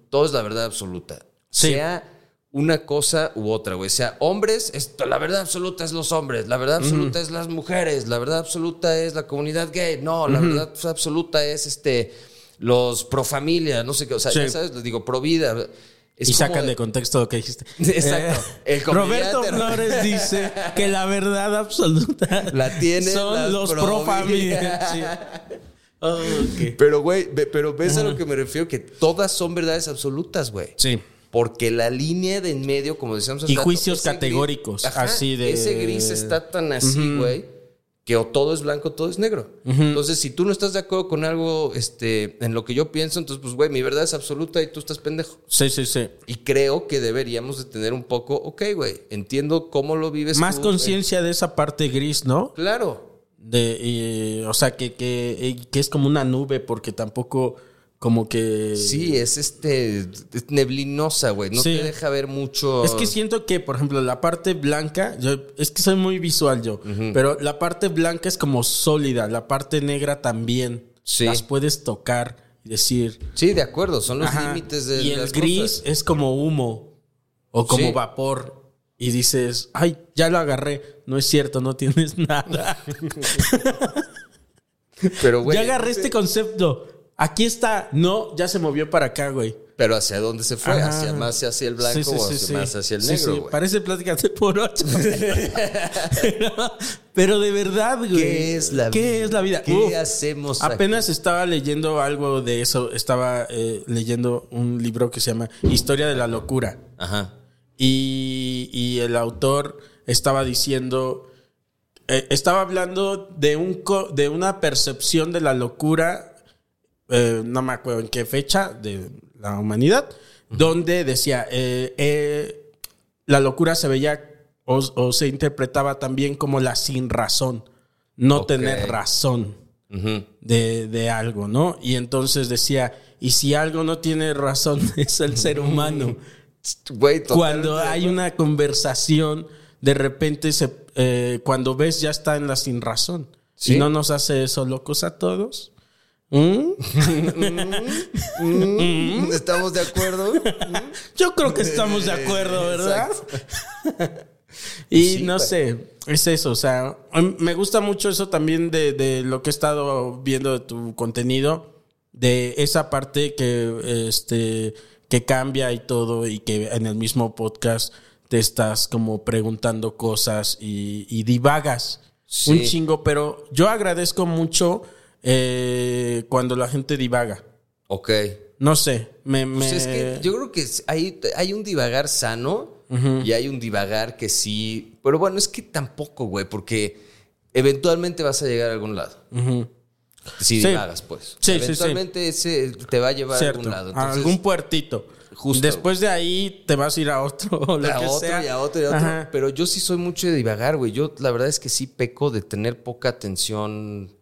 Todo es la verdad absoluta. Sí. Sea una cosa u otra, güey. Sea hombres, esto, la verdad absoluta es los hombres, la verdad absoluta es las mujeres, la verdad absoluta es la comunidad gay. No, la verdad absoluta es este los pro familia, no sé qué. O sea, Sí. ya sabes, les digo, pro vida. Es y sacan de contexto lo que dijiste. Exacto. Eh, El Roberto Flores dice que la verdad absoluta La tienen son los pro pro familia. Sí. Oh. Pero, güey, pero ves a lo que me refiero, que todas son verdades absolutas, güey. Sí. Porque la línea de en medio, como decíamos hace Y rato, juicios gris- categóricos, así de- Ese gris está tan así, güey, que o todo es blanco o todo es negro. Entonces, si tú no estás de acuerdo con algo este, en lo que yo pienso, entonces, pues, güey, mi verdad es absoluta y tú estás pendejo. Sí, sí, sí. Y creo que deberíamos de tener un poco, ok, güey, entiendo cómo lo vives Más conciencia de esa parte gris, ¿no? eh, claro. De, y, o sea, que, que, que es como una nube, porque tampoco como que... Sí, es este es neblinosa, güey. No Sí. te deja ver mucho. Es que siento que, por ejemplo, la parte blanca, yo, es que soy muy visual yo, pero la parte blanca es como sólida, la parte negra también. Sí. Las puedes tocar y decir... Sí, de acuerdo, son los Ajá. límites de Y el las gris cosas. es como humo o como Sí. vapor. Y dices, ay, ya lo agarré. No es cierto, no tienes nada. Pero, güey. ya agarré este concepto. Aquí está. No, ya se movió para acá, güey. Pero ¿hacia dónde se fue? Ajá. ¿Hacia más hacia el blanco Sí, sí, o hacia sí. más hacia el negro, güey? Parece plática de por ocho. pero, pero de verdad, güey. ¿Qué es la ¿Qué vida? es la vida? ¿Qué Uf. hacemos aquí? Apenas estaba leyendo algo de eso. Estaba eh, leyendo un libro que se llama Historia de la Locura. Ajá. Y, y el autor estaba diciendo, eh, estaba hablando de, un co- de una percepción de la locura, eh, no me acuerdo en qué fecha de la humanidad, donde decía, eh, eh, la locura se veía o, o se interpretaba también como la sin razón, no tener razón de, de algo, ¿no? Y entonces decía, y si algo no tiene razón es el ser humano. Cuando hay una conversación, de repente se, eh, cuando ves ya está en la sin razón. Sí. ¿Y no nos hace eso locos a todos? ¿Mm? ¿Estamos de acuerdo? Yo creo que estamos de acuerdo, ¿verdad? y Sí, no güey. sé, es eso, o sea, mí me gusta mucho eso también de, de lo que he estado viendo de tu contenido, de esa parte que, este, que cambia y todo, y que en el mismo podcast te estás como preguntando cosas y, y divagas Sí. un chingo, pero yo agradezco mucho eh, cuando la gente divaga. ok. No sé, me... Pues es que yo creo que hay, hay un divagar sano y hay un divagar que sí. Pero bueno, es que tampoco, güey, porque eventualmente vas a llegar a algún lado. Si Sí. divagas, pues. Sí, sí, sí. eventualmente ese te va a llevar a algún lado. a Entonces, algún puertito. Justo. Después de ahí te vas a ir a otro. o lo a que otro sea. y a otro y a otro. Ajá. Pero yo sí soy mucho de divagar, güey. Yo la verdad es que sí peco de tener poca atención.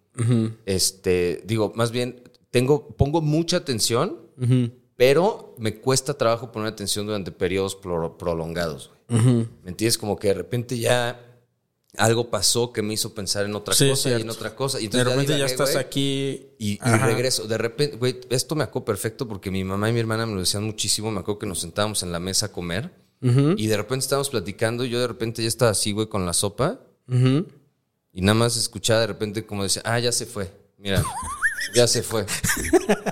Este, digo, más bien, tengo, pongo mucha atención, pero me cuesta trabajo poner atención durante periodos pro- prolongados. ¿Me entiendes? Como que de repente ya algo pasó que me hizo pensar en otra Sí, cosa y en otra cosa. Y De repente ya divagué, estás aquí. Y, regreso. De repente, güey, esto me acuerdo perfecto porque mi mamá y mi hermana me lo decían muchísimo. Me acuerdo que nos sentábamos en la mesa a comer y de repente estábamos platicando. Y yo de repente ya estaba así, güey, con la sopa. Y nada más escuchaba de repente como decía, ah, ya se fue. Mira, ya se fue.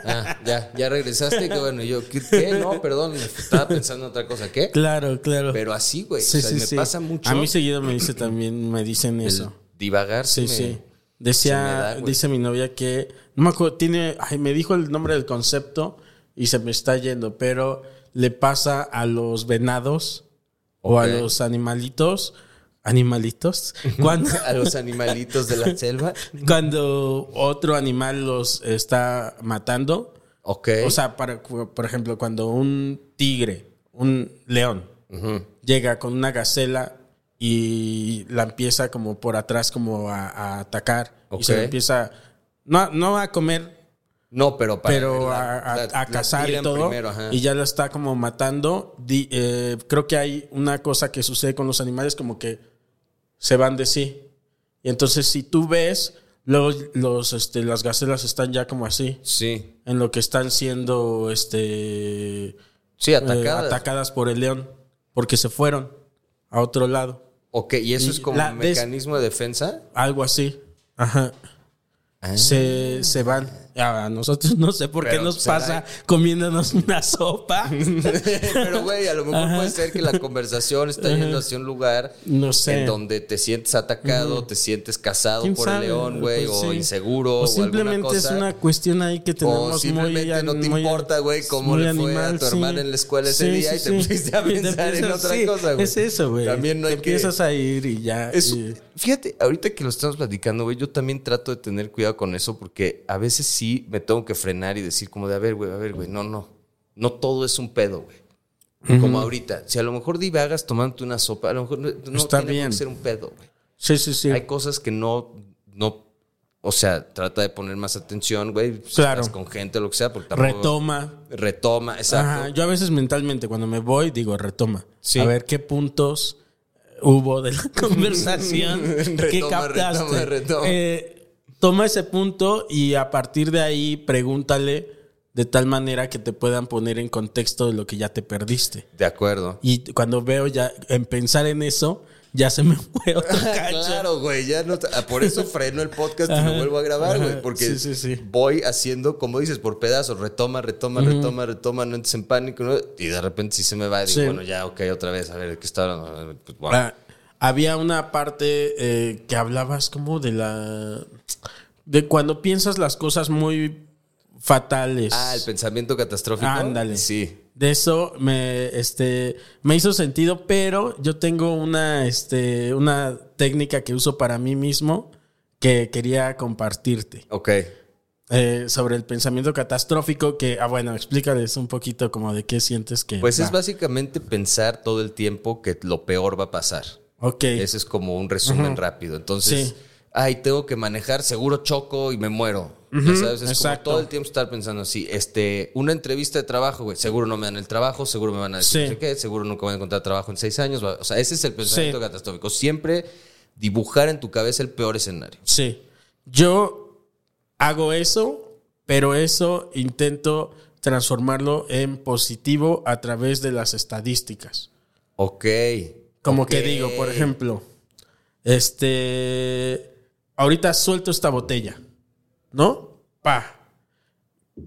Ah, ya, ya regresaste. Que bueno, y yo, ¿qué? qué? No, perdón, estaba pensando en otra cosa. ¿Qué? Claro, claro. Pero así, güey. Sí, o sea, sí, me sí. pasa mucho. A mí seguido me dice también, me dicen eso. divagar. Sí, me- sí. me Decía, da, dice mi novia que, no me acuerdo, tiene, ay, me dijo el nombre del concepto y se me está yendo, pero le pasa a los venados o a los animalitos, animalitos, cuando, A los animalitos de la selva. cuando otro animal los está matando. Ok. O sea, para, por ejemplo, cuando un tigre, un león, llega con una gacela y la empieza como por atrás como a, a atacar y se la empieza no, no a comer No, pero para pero la- a, a- la- a la cazar y todo primero, y ya lo está como matando Di- eh, creo que hay una cosa que sucede con los animales como que se van de sí y entonces si tú ves luego los este, las gacelas están ya como así Sí. en lo que están siendo este Sí, eh, atacadas. atacadas por el león porque se fueron a otro lado ok, y eso Y es como la- un mecanismo de defensa. algo así ajá Ah. se, se van a nosotros no sé por qué Pero nos será- pasa comiéndonos una sopa Pero, güey, a lo mejor puede ser que la conversación está yendo hacia un lugar No sé. en donde te sientes atacado, te sientes ¿Quién por sabe? el león, güey, Pues o sí. inseguro, o o, simplemente alguna cosa. es una cuestión ahí que tenemos o simplemente muy no te muy- importa, güey, cómo le fue a animal, tu sí. hermana en la escuela ese Sí, día y te pusiste a pensar en otra cosa, güey. Es eso, güey. También no Te hay que- empiezas a ir y ya. Eso- y- fíjate, ahorita que lo estamos platicando, güey, yo también trato de tener cuidado con eso porque a veces sí me tengo que frenar y decir como de, a ver, güey, a ver, güey, no, no. No todo es un pedo, güey. Como ahorita. Si a lo mejor divagas tomándote una sopa, a lo mejor no, no Está tiene bien. qué ser un pedo, güey. Sí, sí, sí. Hay cosas que no, no, o sea, trata de poner más atención, güey. Si Claro. estás con gente o lo que sea, porque tampoco- Retoma. Retoma, exacto. Ajá, yo a veces mentalmente cuando me voy digo retoma. Sí. A ver qué puntos hubo de la conversación. ¿Qué Retoma, captaste? retoma, retoma. Eh, toma ese punto y a partir de ahí pregúntale de tal manera que te puedan poner en contexto de lo que ya te perdiste. De acuerdo. Y cuando veo ya en pensar en eso, ya se me fue otro cacho. Claro, güey, ya no. ah, Por eso freno el podcast y lo vuelvo a grabar, ajá, güey. Porque sí, sí, sí. voy haciendo, como dices, por pedazos, retoma, retoma, retoma, retoma, no entres en pánico. ¿no? Y de repente sí se me va y digo, bueno, ya, ok, otra vez, a ver, ¿qué está hablando? Pues. Ah, había una parte eh, que hablabas como de la... De cuando piensas las cosas muy fatales. Ah, el pensamiento catastrófico. Ándale. Sí. De eso me, este, me hizo sentido, pero yo tengo una, este, una técnica que uso para mí mismo que quería compartirte. Ok. Eh, sobre el pensamiento catastrófico, que, ah, bueno, explícales un poquito como de qué sientes que... Pues es básicamente pensar todo el tiempo que lo peor va a pasar. Ok. Ese es como un resumen rápido. Entonces, Sí. Ay, tengo que manejar, seguro choco y me muero. Ya sabes, es exacto. como todo el tiempo estar pensando así. Este, una entrevista de trabajo, güey, seguro no me dan el trabajo, seguro me van a decir Sí. no sé qué, seguro nunca voy a encontrar trabajo en seis años. O sea, ese es el pensamiento Sí. catastrófico. Siempre dibujar en tu cabeza el peor escenario. Sí. Yo hago eso, pero eso intento transformarlo en positivo a través de las estadísticas. Ok. Como Ok. que digo, por ejemplo, este, ahorita suelto esta botella, ¿no? Pa.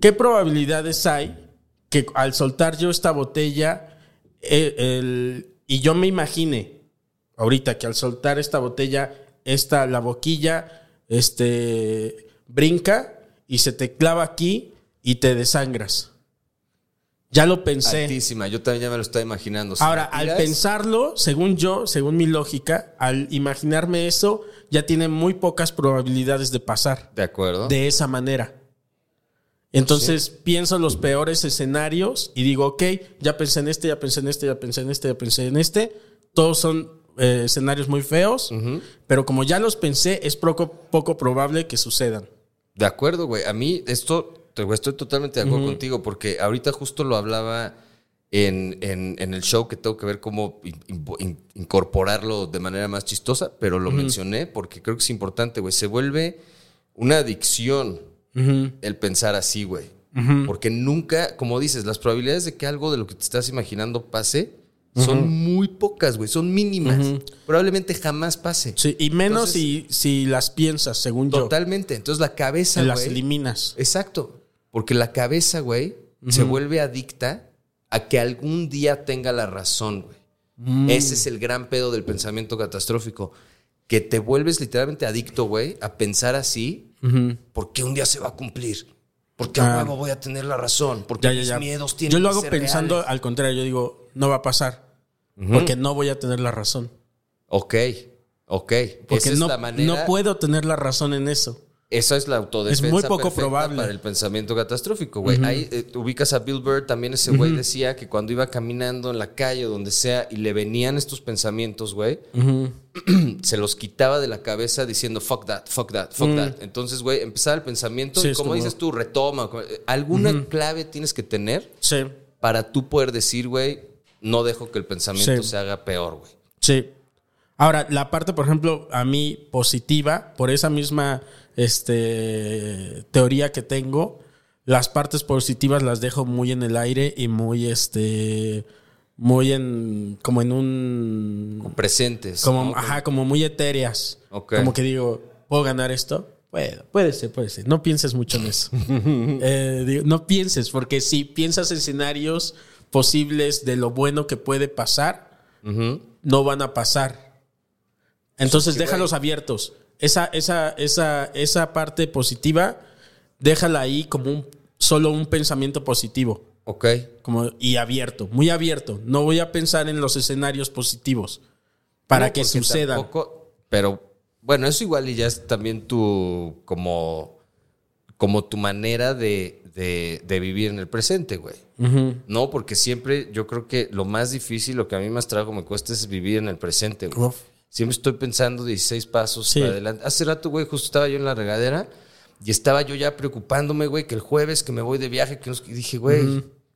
¿Qué probabilidades hay que al soltar yo esta botella, el- el- y yo me imagine, ahorita que al soltar esta botella, esta, la boquilla, este, brinca y se te clava aquí y te desangras? Ya lo pensé. Altísima. Yo también ya me lo estaba imaginando. Ahora, al pensarlo, según yo, según mi lógica, al imaginarme eso, ya tiene muy pocas probabilidades de pasar De acuerdo. de esa manera. Entonces pienso los peores escenarios y digo, ok, ya pensé en este, ya pensé en este, ya pensé en este, ya pensé en este. Todos son eh, escenarios muy feos, pero como ya los pensé, es poco, poco probable que sucedan. De acuerdo, güey. A mí esto estoy totalmente de acuerdo contigo, porque ahorita justo lo hablaba en, en- en el show que tengo que ver cómo in- in- in- incorporarlo de manera más chistosa, pero lo mencioné porque creo que es importante, güey. Se vuelve una adicción el pensar así, güey. Porque nunca, como dices, las probabilidades de que algo de lo que te estás imaginando pase son muy pocas, güey. Son mínimas. Probablemente jamás pase. Sí, y menos Entonces- si, si las piensas, según Totalmente. Entonces la cabeza, yo. Las güey, eliminas. Exacto. Porque la cabeza, güey, se vuelve adicta a que algún día tenga la razón, güey. Mm. Ese es el gran pedo del pensamiento catastrófico. Que te vuelves literalmente adicto, güey, a pensar así, porque un día se va a cumplir. Porque a Ah. huevo voy a tener la razón. Porque Ya, ya, mis ya. miedos tienen Yo lo que hago ser pensando reales. al contrario. Yo digo, no va a pasar. Porque no voy a tener la razón. Ok, ok. Porque Esa es no, la manera. no puedo tener la razón en eso. Esa es la autodefensa. Es muy poco probable. Para el pensamiento catastrófico, güey. Ahí eh, ubicas a Bill Burr, también ese güey decía que cuando iba caminando en la calle o donde sea y le venían estos pensamientos, güey, se los quitaba de la cabeza diciendo fuck that, fuck that, fuck that. Entonces, güey, empezaba el pensamiento Sí, y como, dices tú, retoma. eh, Alguna clave tienes que tener Sí, para tú poder decir, güey, no dejo que el pensamiento Sí. se haga peor, güey. sí. Ahora, la parte, por ejemplo, a mí positiva, por esa misma este, teoría que tengo, las partes positivas las dejo muy en el aire y muy, este, muy en, como en un, Presentes. como, ¿no? ajá, como muy etéreas. Como que digo, ¿puedo ganar esto? Puedo, puede ser, puede ser. No pienses mucho en eso. Eh, digo, no pienses, porque si piensas escenarios posibles de lo bueno que puede pasar, no van a pasar. Entonces Sí, déjalos abiertos. Esa, esa, esa, esa parte positiva, déjala ahí como un, solo un pensamiento positivo. Ok. Como, y abierto, muy abierto. No voy a pensar en los escenarios positivos para No, que sucedan. tampoco- pero bueno, eso igual y ya es también tu como, como tu manera de, de- de vivir en el presente, güey. No, porque siempre yo creo que lo más difícil, lo que a mí más trabajo me cuesta es vivir en el presente, güey. Uf. Siempre estoy pensando 16 pasos Sí. para adelante. Hace rato, güey, justo estaba yo en la regadera y estaba yo ya preocupándome, güey, que el jueves que me voy de viaje, que nos- y dije, güey,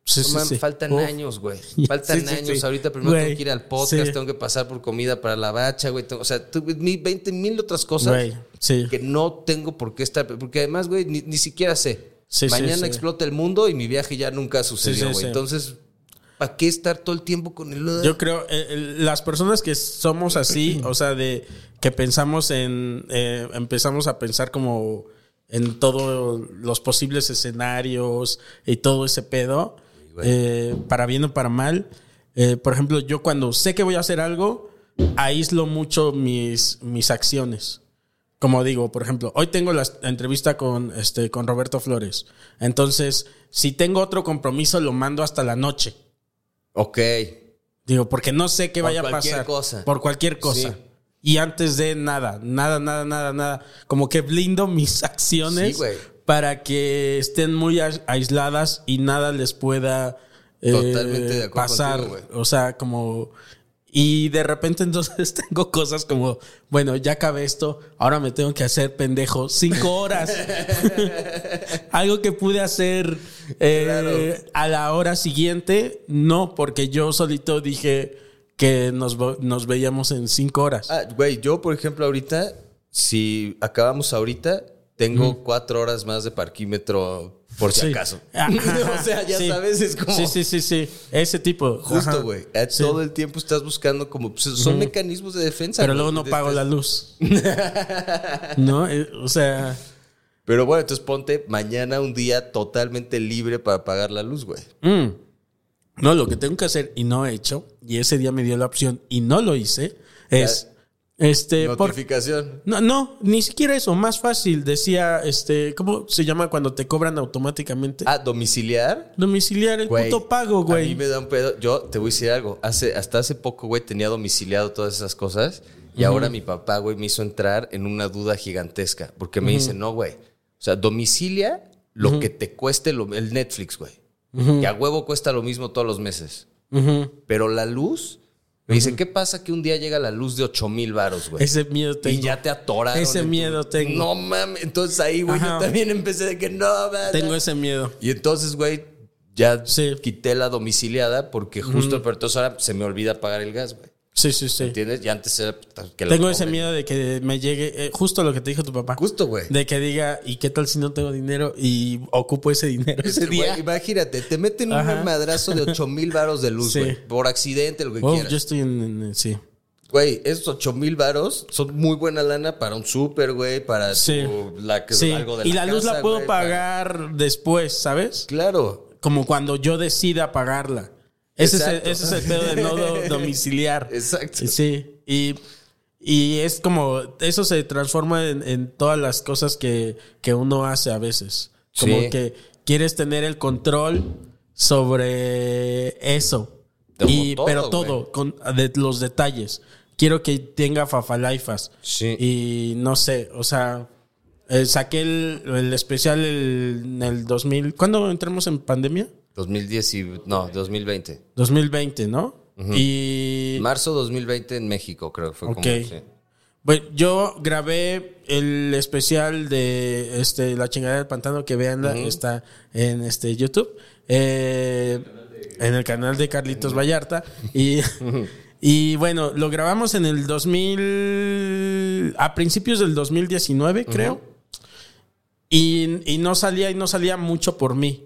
Sí, no sí, mames, sí. faltan Uf. años, güey. Faltan años. Ahorita primero Güey, tengo que ir al podcast, tengo que pasar por comida para la bacha, güey. tengo- o sea, mil, 20 mil otras cosas que no tengo por qué estar. Porque además, güey, ni, ni siquiera sé. Mañana explota el mundo y mi viaje ya nunca sucedió, güey. Entonces, ¿para qué estar todo el tiempo con el... Yo creo, eh, las personas que somos así, o sea, de que pensamos en, eh, empezamos a pensar como en todos los posibles escenarios y todo ese pedo, eh, para bien o para mal. Eh, por ejemplo, yo cuando sé que voy a hacer algo, aíslo mucho mis, mis acciones. Como digo, por ejemplo, hoy tengo la entrevista con, este, con Roberto Flores. Entonces, si tengo otro compromiso, lo mando hasta la noche. Ok. Digo, porque no sé qué Por vaya a cualquier pasar. cosa. Por cualquier cosa. Sí. Y antes de nada, nada, nada, nada, nada. Como que blindo mis acciones Sí, para que estén muy ais- aisladas y nada les pueda eh, Totalmente de acuerdo pasar. contigo, o sea, como... Y de repente entonces tengo cosas como, bueno, ya acabé esto, ahora me tengo que hacer pendejo cinco horas. Algo que pude hacer eh, a la hora siguiente, no, porque yo solito dije que nos, nos veíamos en cinco horas. Ah, güey, yo, por ejemplo, ahorita, si acabamos ahorita, tengo cuatro horas más de parquímetro por si Sí. acaso. O sea, ya sí. sabes, es como... Sí, sí, sí, sí. Ese tipo. Justo, güey. Eh, Sí. Todo el tiempo estás buscando como... pues, son mecanismos de defensa. Pero luego no pago la luz. ¿No? Eh, O sea. Pero bueno, entonces ponte mañana un día totalmente libre para pagar la luz, güey. mm. No, lo que tengo que hacer y no he hecho, y ese día me dio la opción y no lo hice, es. Este. por- Notificación. no, no, ni siquiera eso. Más fácil. Decía, este. ¿Cómo se llama cuando te cobran automáticamente? Ah, domiciliar. Domiciliar el Güey, puto pago, A mí güey. me da un pedo. Yo te voy a decir algo. Hace, hasta hace poco, güey, tenía domiciliado todas esas cosas. Y ahora mi papá, güey, me hizo entrar en una duda gigantesca. Porque me dice, no, güey. O sea, domicilia lo que te cueste lo- el Netflix, güey. Que a huevo cuesta lo mismo todos los meses. Pero la luz Me dice, ¿qué pasa que un día llega la luz de 8 mil varos, güey? Ese miedo tengo. Y ya te atoraron. Ese tu- miedo tengo. No mames. Entonces ahí, güey, yo también empecé de que no, man. Tengo ese miedo. Y entonces, güey, ya Sí. quité la domiciliada porque justo pero entonces ahora se me olvida pagar el gas, güey. Sí, sí, sí. ¿Entiendes? Y antes era que lo Tengo ese miedo de que me llegue eh, justo lo que te dijo tu papá. Justo, güey. De que diga, ¿y qué tal si no tengo dinero y ocupo ese dinero ese Güey, día? imagínate, te meten Ajá. un madrazo de 8 mil varos de luz, Sí. güey. Por accidente, lo que Oh, quieras. yo estoy en, en- sí. Güey, esos 8 mil varos son muy buena lana para un súper, güey, para Sí. tu- la, que- Sí. algo de Y la luz la puedo para- pagar después, ¿sabes? Claro. Como cuando yo decida pagarla. Ese, es el, ese es el pedo de no do- domiciliar. Exacto. Sí. Y, y es como, eso se transforma en, en todas las cosas que, que uno hace a veces. Como Sí. que quieres tener el control sobre eso. Y, todo, pero todo, con de los detalles. Quiero que tenga fafalaifas. Sí. Y no sé, o sea, eh, saqué el, el especial el- en el 2000. ¿Cuándo entramos en pandemia? 2010 y... No, 2020. 2020, ¿no? Y. Marzo 2020 en México, creo que fue como... sí. Bueno, yo grabé el especial de este La chingadera del pantano que vean está en este YouTube. eh, en el canal de Carlitos Vallarta. Y, y bueno, lo grabamos en el 2000. A principios del 2019, creo. Y, y no salía y no salía mucho por mí.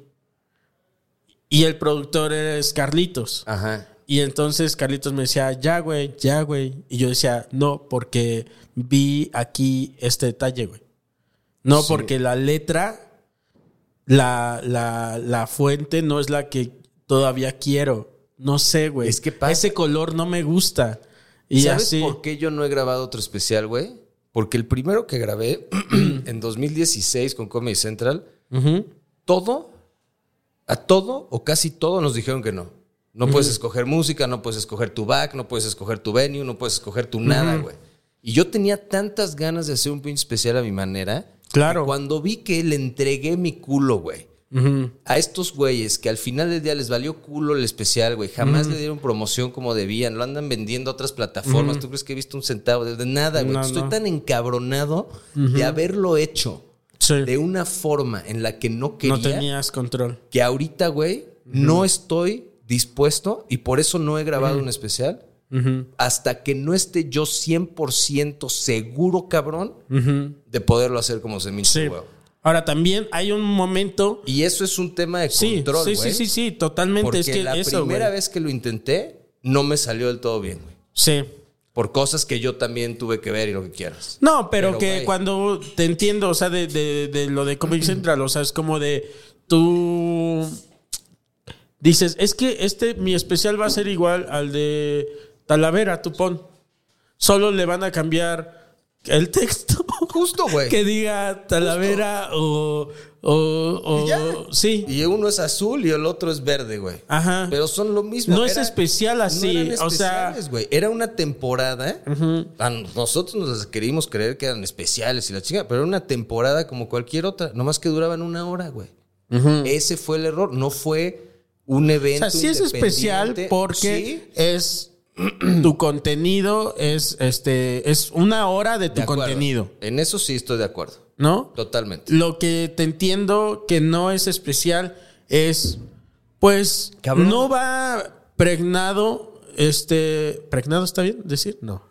Y el productor es Carlitos. Ajá. Y entonces Carlitos me decía, ya, güey, ya, güey. Y yo decía, no, porque vi aquí este detalle, güey. No, porque la letra, la, la, la fuente no es la que todavía quiero. No sé, güey. Es que pasa- Ese color no me gusta. Y ¿Sabes así. por qué yo no he grabado otro especial, güey? Porque el primero que grabé en 2016 con Comedy Central, todo, a todo o casi todo nos dijeron que no. No puedes escoger música, no puedes escoger tu back, no puedes escoger tu venue, no puedes escoger tu nada, güey. Y yo tenía tantas ganas de hacer un pinche especial a mi manera. Claro. que Cuando vi que le entregué mi culo, güey. A estos güeyes que al final del día les valió culo el especial, güey. Jamás le dieron promoción como debían. Lo andan vendiendo a otras plataformas. ¿Tú crees que he visto un centavo? De nada, güey. No, Estoy tan encabronado de haberlo hecho Sí. de una forma en la que no quería no tenías control. que ahorita, güey, no estoy dispuesto y por eso no he grabado un especial. Hasta que no esté yo 100% seguro, cabrón, de poderlo hacer como se me hincha Sí. Ahora también hay un momento. Y eso es un tema de Sí, control, sí, güey. sí, sí, sí, totalmente. Porque es que la eso, primera güey. vez que lo intenté, no me salió del todo bien, güey. Sí. Por cosas que yo también tuve que ver y lo que quieras. No, pero, Pero, que cuando te entiendo, o sea, de, de- de lo de Comic Central, o sea, es como de tú dices, es que este, mi especial va a ser igual al de Talavera, tú pon. Solo le van a cambiar el texto. Justo, güey. que diga Talavera o, o, o- Y ya. sí. Y uno es azul y el otro es verde, güey. Ajá. Pero son lo mismo. No es especial así, No eran o sea- especiales, güey. Era una temporada. a nosotros nos queríamos creer que eran especiales y la chica, pero era una temporada como cualquier otra. Nomás que duraban una hora, güey. Ese fue el error. No fue un O evento. sea, sí es especial porque Sí, es tu contenido es este es una hora de tu de contenido, En eso sí estoy de acuerdo. ¿no? Totalmente. Lo que te entiendo que no es especial es pues Cabrón. no va pregnado este pregnado está bien decir no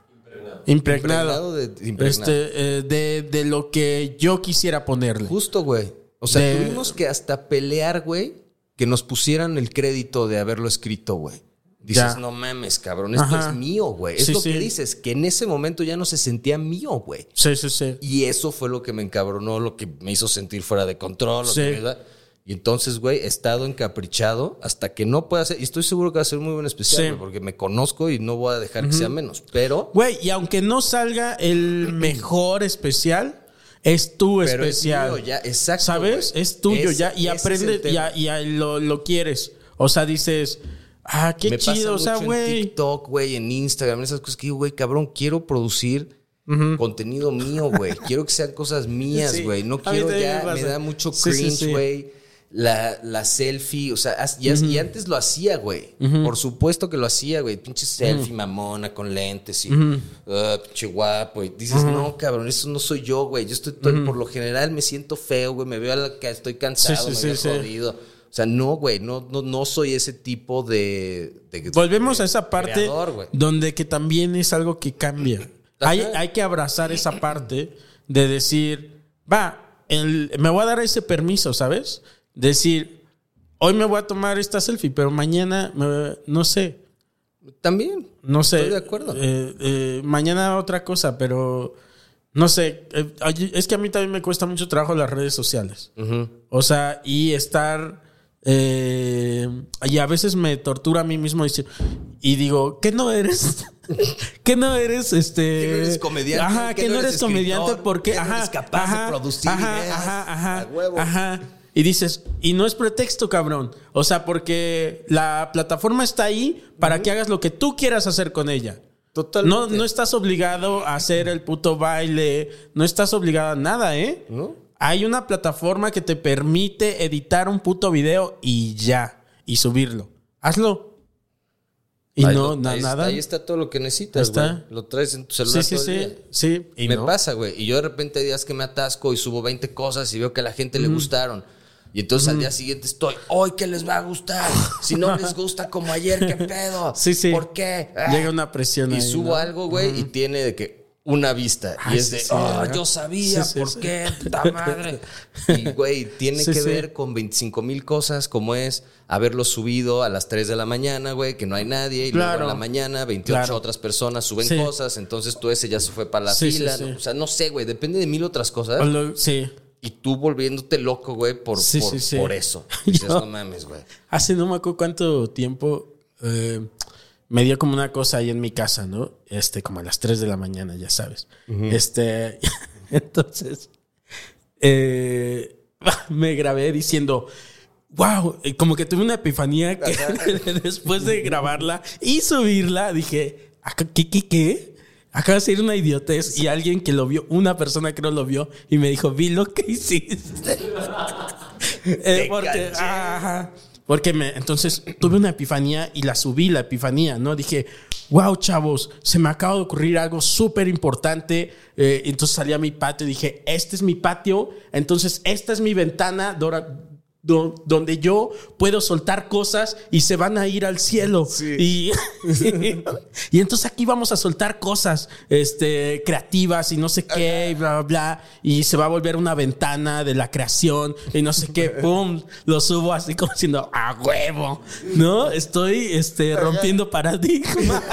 impregnado, Impregnado de- impregnado. este eh, de, de lo que yo quisiera ponerle Justo, güey. O sea, De- tuvimos que hasta pelear, güey, que nos pusieran el crédito de haberlo escrito, güey. Dices, Ya. no mames, cabrón, esto Ajá. es mío, güey. Es Sí, lo sí. que dices, que en ese momento ya no se sentía mío, güey. sí sí sí Y eso fue lo que me encabronó, lo que me hizo sentir fuera de control. lo Sí. que me da- Y entonces, güey, he estado encaprichado hasta que no pueda ser. Y estoy seguro que va a ser muy buen especial, porque me conozco y no voy a dejar que sea menos. Pero, Güey, y aunque no salga el mejor especial, es tu pero es especial. mío ya, exacto. ¿Sabes? Es tuyo ya. Y ese es aprende, el tema. y, a- y a- lo, lo quieres. O sea, dices, ah, qué me pasa chido. O sea, mucho en güey. TikTok, güey, en Instagram, esas cosas que digo, güey, cabrón, quiero producir contenido mío, güey. quiero que sean cosas mías, Sí, güey. No quiero ya, me me pasa. da mucho sí, cringe, sí. güey. la, la selfie, o sea, y, antes lo hacía, güey. Por supuesto que lo hacía, güey. Pinche selfie mamona con lentes y ah, pinche guapo. Y dices, no, cabrón, eso no soy yo, güey. Yo estoy, todo- por lo general me siento feo, güey. Me veo a la que estoy cansado, me veo jodido. O sea, no, güey, no, no, no soy ese tipo de. de- Volvemos a esa parte creador, donde que también es algo que cambia. Hay, hay que abrazar esa parte de decir, va, el- me voy a dar ese permiso, ¿sabes? Decir, hoy me voy a tomar esta selfie, pero mañana, me- no sé, También. no sé. Estoy de acuerdo. eh, eh, mañana otra cosa, pero no sé. eh, es que a mí también me cuesta mucho trabajo las redes sociales. O sea, y estar. Eh, y a veces me tortura a mí mismo y digo, ¿qué no eres? ¿Qué no eres este? ¿Qué no eres comediante? Ajá, ¿Qué no no eres comediante porque ¿Qué no ajá, eres capaz de ajá, producir ajá, ideas? Ajá, ajá, A huevo. ajá. Y dices, y no es pretexto, cabrón. O sea, porque la plataforma está ahí para que hagas lo que tú quieras hacer con ella. Totalmente. No, no estás obligado a hacer el puto baile, no estás obligado a nada, ¿eh? ¿No? Hay una plataforma que te permite editar un puto video y ya, y subirlo. Hazlo. Y Ahí no, lo- na- ahí nada. Ahí está todo lo que necesitas, está. güey. Lo traes en tu sí, celular sí, todo el sí, día. sí. Y me no. pasa, güey. Y yo de repente hay días que me atasco y subo 20 cosas y veo que a la gente le gustaron. Y entonces al día siguiente estoy, hoy que les va a gustar. Si no les gusta como ayer, ¿qué pedo? Sí, sí. ¿Por qué? Ah. Llega una presión Y ahí, subo ¿no? algo, güey, y tiene de que una vista. Ay, y es de, sí, oh, yo sabía, Sí, ¿por sí. qué? Puta madre. Y, güey, tiene que ver con 25 mil cosas, como es haberlo subido a las 3 de la mañana, güey, que no hay nadie, y luego Claro. en la mañana 28 Claro. otras personas suben cosas, entonces tú ese ya se fue para la fila. O sea, no sé, güey, depende de mil otras cosas. Lo- sí. Y tú volviéndote loco, güey, por, por, por eso. Dices, no mames, güey. Hace no me acuerdo cuánto tiempo eh, me dio como una cosa ahí en mi casa, ¿no? Este, como a las 3 de la mañana, ya sabes. Este, entonces, eh, me grabé diciendo, wow, como que tuve una epifanía que después de grabarla y subirla, dije, "Acá- ¿qué, qué, qué? Acaba de ser una idiotez y alguien que lo vio, una persona que no lo vio y me dijo, vi lo que hiciste. Eh, porque, ajá, porque me, entonces tuve una epifanía y la subí, la epifanía, ¿no? Dije, wow, chavos, se me acaba de ocurrir algo súper importante. Eh, entonces salí a mi patio y dije, este es mi patio, entonces esta es mi ventana dora- do- donde yo puedo soltar cosas y se van a ir al cielo. Y, y entonces aquí vamos a soltar cosas este, creativas y no sé qué, y bla, bla, bla. Y se va a volver una ventana de la creación y no sé qué, pum, lo subo así como diciendo, a huevo, ¿no? Estoy este, rompiendo paradigmas.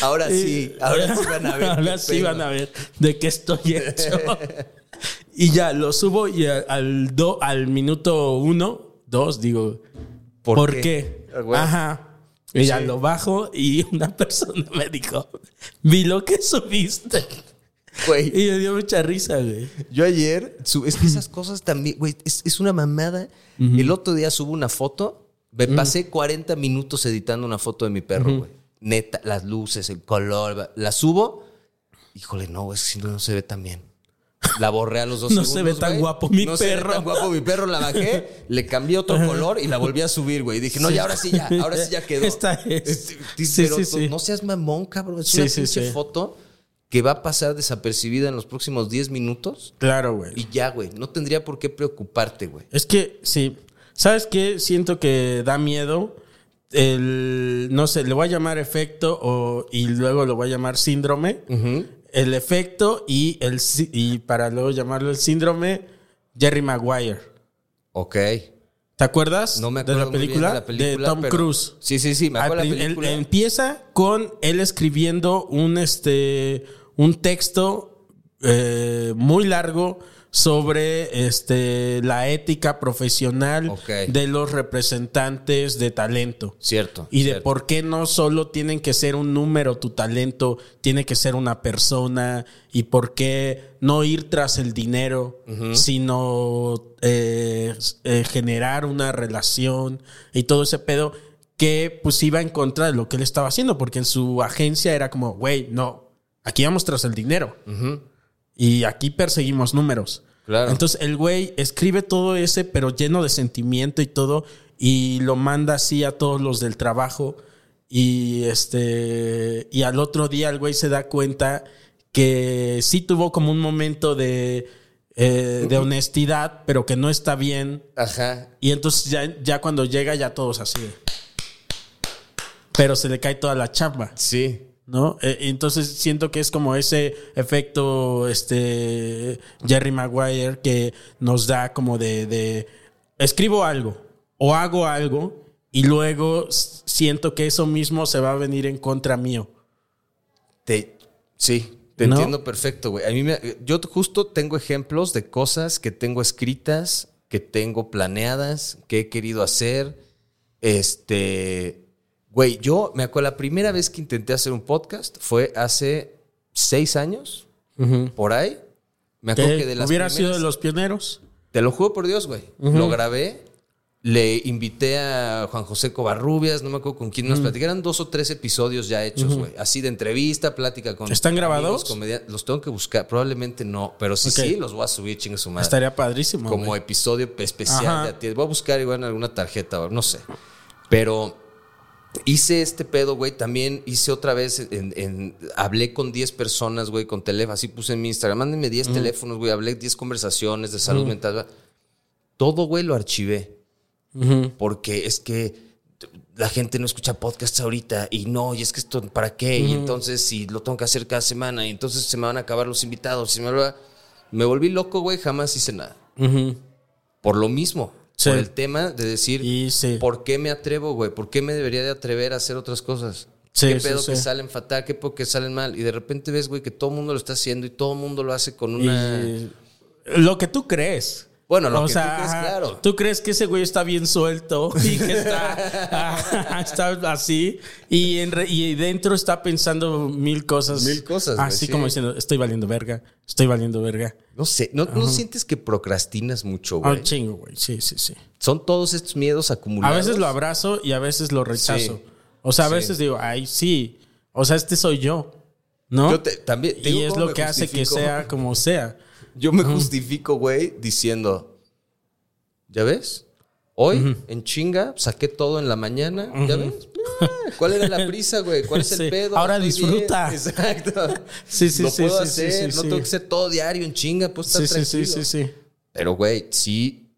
Ahora sí, ahora sí van a ver. Ahora sí van a ver de qué estoy hecho. y ya lo subo y al, do- al minuto uno, dos, digo, ¿por, ¿Por qué? qué? Ah. Ajá. Y ya lo bajo y una persona me dijo, vi lo que subiste. Güey. Y me dio mucha risa, güey. Yo ayer, su- es que esas cosas también, güey, es, es una mamada. El otro día subo una foto, me pasé 40 minutos editando una foto de mi perro, güey. Neta, las luces, el color, la subo. Híjole, no, güey, es que si no, no se ve tan bien. La borré a los dos No se segundos, ve tan guapo mi no se ve perro. tan guapo mi perro, la bajé, le cambié otro color y la volví a subir, güey. Dije, no, Sí. ya ahora sí ya, ahora sí ya quedó. Esta es. Este, Sí, pero sí, sí. no seas mamón, cabrón. Es una pinche foto que va a pasar desapercibida en los próximos 10 minutos. Claro, güey. Y ya, güey, no tendría por qué preocuparte, güey. Es que, sí. ¿Sabes qué? Siento que da miedo. El, no sé, le voy a llamar efecto o, y luego lo voy a llamar síndrome. El efecto y, el, y para luego llamarlo el síndrome, Jerry Maguire. Ok. ¿Te acuerdas No me de, acuerdo la película? de la película, Tom pero- Cruise. Sí, sí, sí, me acuerdo Al de la él- película. empieza con él escribiendo un, este, un texto eh, muy largo sobre este, la ética profesional de los representantes de talento. Cierto. Y de por qué no solo tienen que ser un número tu talento, tiene que ser una persona y por qué no ir tras el dinero, sino eh, eh, generar una relación y todo ese pedo que pues iba en contra de lo que él estaba haciendo, porque en su agencia era como, güey, no, aquí vamos tras el dinero y aquí perseguimos números. Claro. Entonces el güey escribe todo ese, pero lleno de sentimiento y todo, y lo manda así a todos los del trabajo. Y este. Y al otro día el güey se da cuenta que sí tuvo como un momento de. eh, de honestidad, pero que no está bien. Ajá. Y entonces ya, ya cuando llega, ya todos así. Pero se le cae toda la chamba. Sí. ¿No? Eh, entonces siento que es como ese efecto, este, Jerry Maguire que nos da como de, de escribo algo o hago algo y luego siento que eso mismo se va a venir en contra mío. Te, sí, te ¿No? entiendo perfecto, güey. A mí me, yo justo tengo ejemplos de cosas que tengo escritas, que tengo planeadas, que he querido hacer. Este, güey, yo me acuerdo la primera vez que intenté hacer un podcast fue hace seis años, por ahí. Me acuerdo ¿Que de las hubiera sido de los pioneros? Te lo juro por Dios, güey. Lo grabé. Le invité a Juan José Covarrubias, no me acuerdo con quién nos platicaron, dos o tres episodios ya hechos, güey. Así de entrevista, plática con. ¿Están grabados? amigos, comediantes. Los tengo que buscar, probablemente no, pero sí, sí, los voy a subir, chingue su madre. Estaría padrísimo. Como episodio especial Ajá. de a ti. Voy a buscar igual en alguna tarjeta, no sé. Pero hice este pedo, güey. También hice otra vez, en, en- hablé con 10 personas, güey, con teléfono. Así puse en mi Instagram. Mándenme 10 teléfonos, güey. Hablé 10 conversaciones de salud mental. Todo, güey, lo archivé. Porque es que la gente no escucha podcasts ahorita y no, y es que esto, ¿para qué? Y entonces, si lo tengo que hacer cada semana, y entonces se me van a acabar los invitados. y me, me volví loco, güey, jamás hice nada. Por lo mismo. Sí. Por el tema de decir, Y sí. ¿por qué me atrevo, güey? ¿Por qué me debería de atrever a hacer otras cosas? Sí, ¿Qué pedo que salen fatal? ¿Qué pedo que salen mal? Y de repente ves, güey, que todo el mundo lo está haciendo y todo el mundo lo hace con una... Y lo que tú crees. Bueno, lo O que sea, tú crees, claro. Tú crees que ese güey está bien suelto y que está, está así y, en re- y dentro está pensando mil cosas. Mil cosas, Así sí. como diciendo, estoy valiendo verga, estoy valiendo verga. No sé, ¿no, no sientes que procrastinas mucho, Ah, güey? Un chingo, güey. Sí, sí, sí. Son todos estos miedos A acumulados. veces lo abrazo y a veces lo rechazo. Sí. O sea, a Sí. veces digo, ay, sí. O sea, este soy yo. ¿no? Yo te- también- te y es lo que hace que sea como sea. Yo me justifico, güey, diciendo, ¿ya ves? Hoy, en chinga, saqué todo en la mañana. ¿Ya ves? Ah, ¿Cuál era la prisa, güey? ¿Cuál es el Sí. pedo? Ahora Estoy bien. disfruta. Exacto. Sí, sí, Lo sí, puedo sí, hacer. sí, no sí. tengo que ser todo diario en chinga. Pues estar Sí, sí, tranquilo. sí, sí, sí. Pero, güey, sí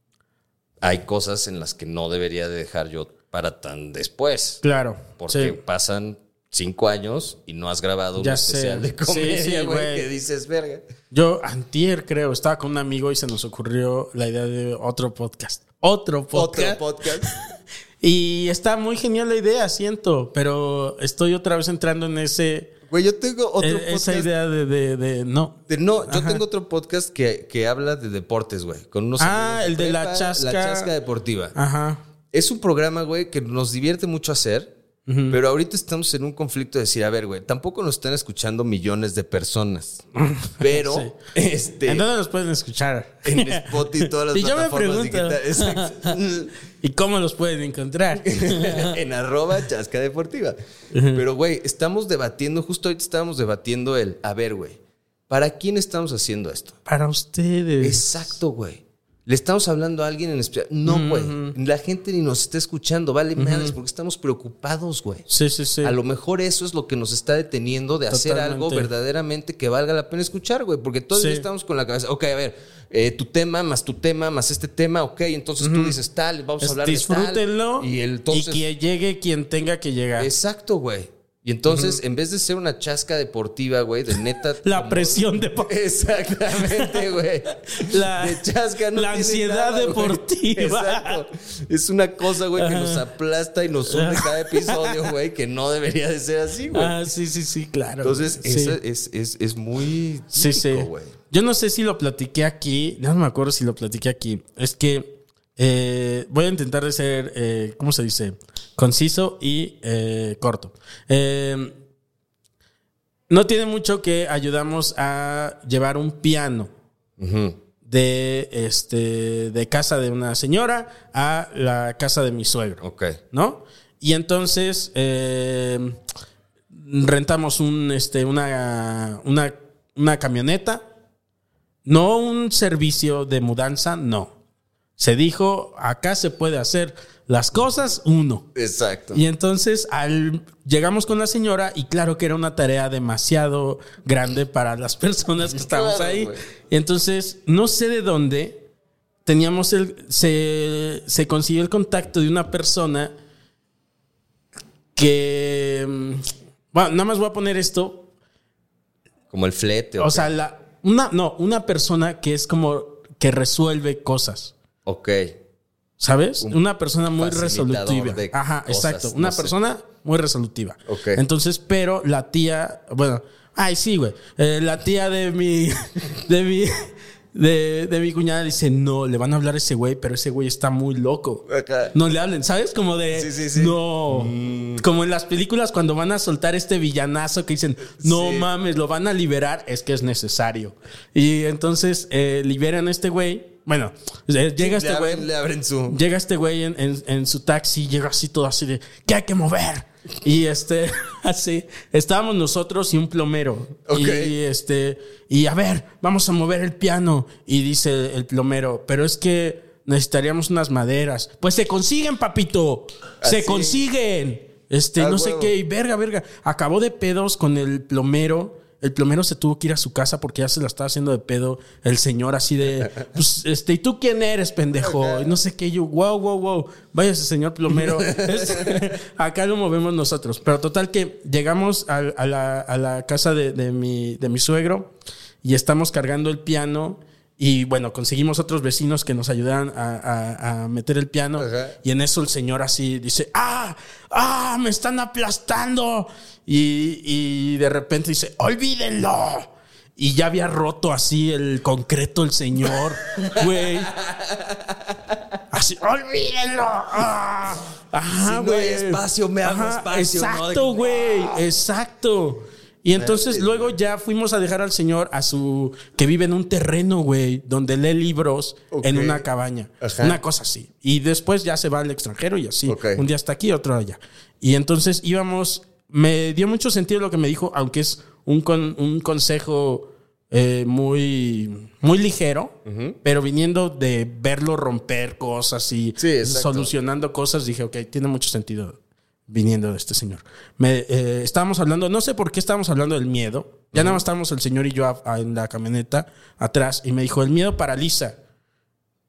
hay cosas en las que no debería de dejar yo para tan después. Claro. Porque sí. pasan cinco años y no has grabado un sé. especial de comedia, sí, güey, güey. que dices, verga. Yo, antier, creo, estaba con un amigo y se nos ocurrió la idea de otro podcast. Otro podcast. Otro podcast. y está muy genial la idea, siento, pero estoy otra vez entrando en ese Güey, yo tengo otro e- podcast. esa idea de, de, de- no. de- no, yo Ajá. tengo otro podcast que, que habla de deportes, güey. Con unos Ah, el de la chasca. La chasca deportiva. Ajá. Es un programa, güey, que nos divierte mucho hacer. Pero ahorita estamos en un conflicto de decir, a ver, güey, tampoco nos están escuchando millones de personas. Pero, Sí. este, ¿En dónde nos pueden escuchar? en Spotify y todas las Y yo me plataformas pregunto. digitales. ¿Y cómo los pueden encontrar? en arroba chasca deportiva. Pero, güey, estamos debatiendo, justo ahorita estábamos debatiendo el, a ver, güey, ¿para quién estamos haciendo esto? Para ustedes. Exacto, güey. Le estamos hablando a alguien en especial. No, güey. La gente ni nos está escuchando. Vale madres porque estamos preocupados, güey. Sí, sí, sí. A lo mejor eso es lo que nos está deteniendo de hacer algo verdaderamente que valga la pena escuchar, güey. Porque todos Sí. estamos con la cabeza, ok, a ver, eh, tu tema más tu tema más este tema, ok, entonces tú dices tal, vamos a hablar de disfrútenlo tal. Y el, entonces, y que llegue quien tenga que llegar. Exacto, güey. Y entonces, en vez de ser una chasca deportiva, güey, de neta. La como- presión de Exactamente, güey. La- de chasca no la tiene ansiedad güey. deportiva. Exacto. Es una cosa, güey, que nos aplasta y nos hunde cada episodio, güey, que no debería de ser así, güey. Ah, sí, sí, sí, claro. Entonces, Sí. es, es, es muy Sí, sí. típico, güey. Yo no sé si lo platiqué aquí. No me acuerdo si lo platiqué aquí. Es que eh, voy a intentar de ser, eh, ¿cómo se dice? Conciso y eh, corto. Eh, no tiene mucho que ayudamos a llevar un piano de, este, de casa de una señora a la casa de mi suegro. Ok. ¿no? Y entonces eh, rentamos un, este, una, una, una camioneta No un servicio de mudanza, no. Se dijo, acá se puede hacer las cosas uno. Exacto. Y entonces al, llegamos con la señora y claro que era una tarea demasiado grande para las personas que estábamos Claro, ahí. Y entonces no sé de dónde teníamos el, se, se consiguió el contacto de una persona que, mm, bueno, nada más voy a poner esto, Como el flete. o sea, la, una, no, una persona que es como que resuelve cosas. Ok. ¿Sabes? Un Una persona muy resolutiva. Ajá, cosas, exacto. no Una sé. persona muy resolutiva. Ok. Entonces, pero la tía, bueno, ay, sí, güey. Eh, la tía de mi, de mi, de, de mi cuñada dice, no, le van a hablar a ese güey, pero ese güey está muy loco. No le hablen, ¿sabes? Como de, Sí, sí, sí. no. Como en las películas cuando van a soltar este villanazo que dicen, no mames, lo van a liberar, es que es necesario. Y entonces eh, liberan a este güey. Bueno, eh, llega este güey. abren, le abren su. Llega este güey en, en- en su taxi, llega así todo así de, ¿qué hay que mover? Y este, así, estábamos nosotros y un plomero. Y este, y a ver, vamos a mover el piano. Y dice el plomero, pero es que necesitaríamos unas maderas. Pues se consiguen, papito. Se consiguen. Este, Ah, no sé qué, y verga, verga. Acabó de pedos con el plomero. El plomero se tuvo que ir a su casa porque ya se la estaba haciendo de pedo el señor así de, pues, este, ¿y tú quién eres, pendejo? Y no sé qué, yo, wow, wow, wow, váyase, señor plomero. Este, acá lo movemos nosotros. Pero total que llegamos a, a la, a la casa de, de mi, de mi suegro y estamos cargando el piano. Y bueno, conseguimos otros vecinos que nos ayudaran a, a- a meter el piano. Ajá. Y en eso el señor así dice, ¡ah! ¡ah! ¡me están aplastando! Y, y de repente dice, ¡olvídenlo! Y ya había roto así el concreto el señor, güey. Así, ¡olvídenlo! ¡Ah! Ajá, Si no güey. hay espacio, me hago espacio, ¿no? Exacto, De- güey. Exacto. Y entonces luego ya fuimos a dejar al señor a su. que vive en un terreno, güey, donde lee libros en una cabaña. Ajá. Una cosa así. Y después ya se va al extranjero y así. Un día está aquí, otro allá. Y entonces íbamos. Me dio mucho sentido lo que me dijo, aunque es un, con- un consejo eh, muy, muy ligero, pero viniendo de verlo romper cosas y Sí, solucionando cosas, dije, ok, tiene mucho sentido viniendo de este señor. Me, eh, estábamos hablando, no sé por qué estábamos hablando del miedo. Ya nada más estábamos el señor y yo a- a- en la camioneta atrás y me dijo, el miedo paraliza.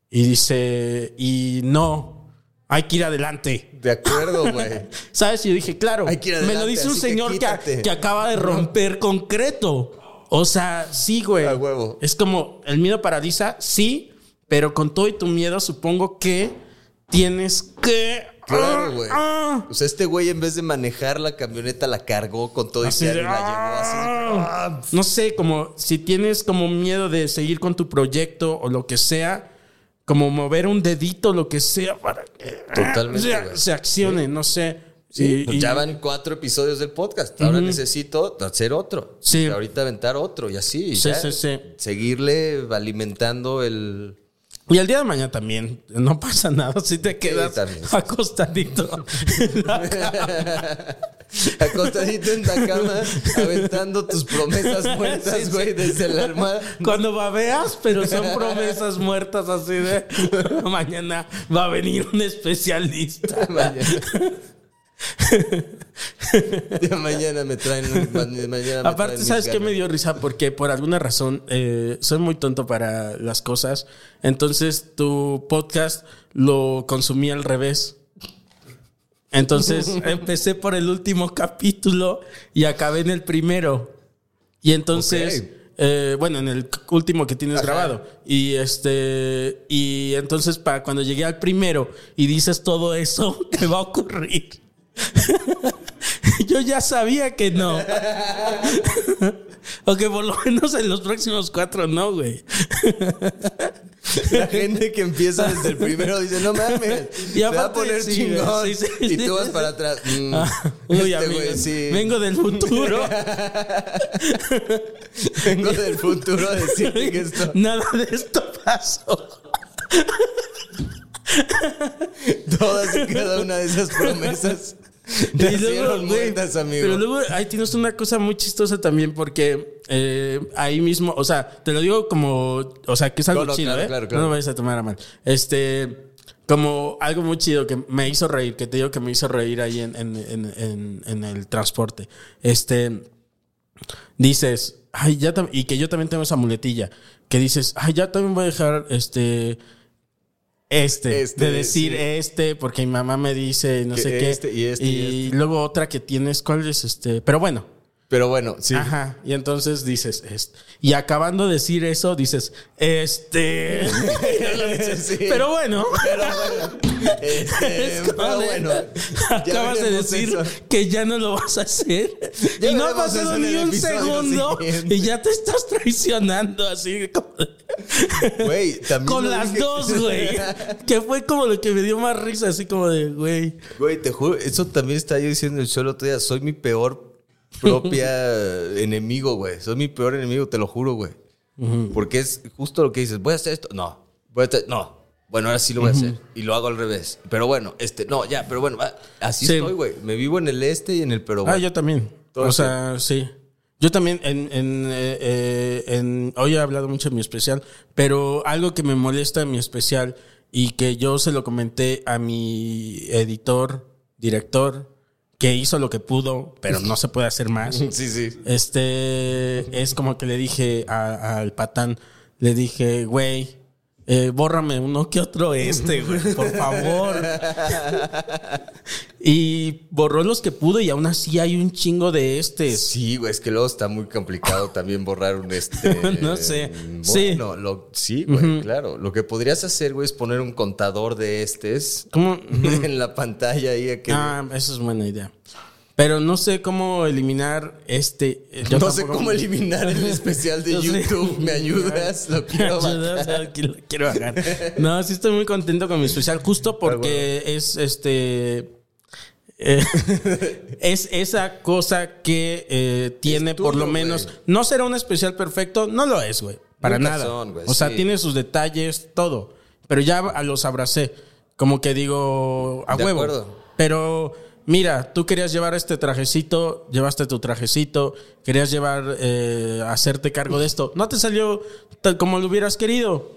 Y dice, y no, hay que ir adelante. De acuerdo, güey. ¿Sabes? Y yo dije, claro, Hay que ir me lo adelante, dice un que señor que, quítate. que acaba de romper concreto. O sea, sí, güey. A huevo. Es como, el miedo paraliza, sí, pero con todo y tu miedo supongo que tienes que... Claro, güey. Ah, O sea, este güey en vez de manejar la camioneta la cargó con todo y así piano de, y la llevó así. ah. No sé, como si tienes como miedo de seguir con tu proyecto o lo que sea, como mover un dedito, lo que sea, para que Totalmente, se, se accione, no sé. Sí, Y- pues y- ya van cuatro episodios del podcast. Ahora necesito hacer otro. Sí. Y ahorita aventar otro y así. y Sí, ya sí, sí. Seguirle alimentando el. Y el día de mañana también, no pasa nada si te quedas también. acostadito. en la cama. Acostadito en la cama, aventando tus promesas muertas, Sí, sí. güey, desde la almohada. Cuando babeas, pero son promesas muertas así de mañana va a venir un especialista. Mañana. Ya mañana me traen. ma- Mañana me Aparte, traen ¿sabes qué me dio risa? Porque por alguna razón eh, soy muy tonto para las cosas. Entonces tu podcast lo consumí al revés. Entonces empecé por el último capítulo y acabé en el primero. Y entonces, eh, bueno, en el último que tienes Ajá. grabado. Y este, y entonces para cuando llegué al primero y dices todo eso, te va a ocurrir. Yo ya sabía que no. o que por lo menos en los próximos cuatro no, güey. La gente que empieza desde el primero dice, no mames, Y se va a poner sí, chingón. sí, sí, y tú vas para atrás. mm, Ah, Uy, este vengo del futuro. Vengo del futuro a decirte que esto. Nada de esto pasó. Todas y cada una de esas promesas Nacieron muertas, amigo. Pero luego ahí tienes una cosa muy chistosa también porque eh, ahí mismo, o sea, te lo digo como, o sea, que es algo No, no, chido, claro, ¿eh? claro, claro. No lo vayas a tomar a mal. Este, como algo muy chido que me hizo reír, que te digo que me hizo reír ahí en, en, en, en- el transporte. Este, dices, ay, ya y que yo también tengo esa muletilla, que dices, ay, ya también voy a dejar este este, Este, de decir sí. este, porque mi mamá me dice no Que sé qué. este y este y este. luego otra que tienes, ¿cuál es este? Pero bueno, Pero bueno, sí. ajá. Y entonces dices, este. Y acabando de decir eso, dices, este. Sí. Pero bueno. Pero bueno. Este, pero bueno. Acabas de decir eso. que ya no lo vas a hacer. Ya y no ha pasado ni un segundo. Y ya te estás traicionando así como- Güey, también con las dije. dos, güey. Que fue como lo que me dio más risa, así como de, güey. Güey, te juro, eso también estaba yo diciendo el show el otro día. Soy mi peor propia enemigo, güey. Soy mi peor enemigo, te lo juro, güey. Porque es justo lo que dices. Voy a hacer esto. No. Voy a hacer. No. Bueno, ahora sí lo voy a hacer. Y lo hago al revés. Pero bueno, este, no, ya, pero bueno, así Sí. estoy, güey. Me vivo en el este y en el pero Ah, yo también. Todo o sea, sí. Yo también en, en, eh, eh, en- hoy he hablado mucho de mi especial, pero algo que me molesta en mi especial y que yo se lo comenté a mi editor, director, que hizo lo que pudo, pero no se puede hacer más. Sí, sí. Este es como que le dije al patán, le dije, güey, eh, bórrame uno que otro este, güey, por favor. y borró los que pudo y aún así hay un chingo de estes. Sí, güey, es que luego está muy complicado también borrar un este. No sé. Bueno, Sí. lo- sí, güey, claro. Lo que podrías hacer, güey, es poner un contador de estes ¿Cómo? en la pantalla ahí. que- Ah, esa es buena idea. Pero no sé cómo eliminar este. yo no sé cómo eliminar el especial de No sé. YouTube. ¿Me ayudas? Lo quiero bajar. lo quiero bajar. No, sí estoy muy contento con mi especial, justo porque es este. eh, es esa cosa que eh, tiene por lo menos. No será un especial perfecto, no lo es, güey. Para Nunca nada. son, o sea, sí. tiene sus detalles, todo. Pero ya los abracé. Como que digo, a De huevo. acuerdo. Pero mira, tú querías llevar este trajecito, llevaste tu trajecito, querías llevar, eh, hacerte cargo de esto. No te salió tal como lo hubieras querido,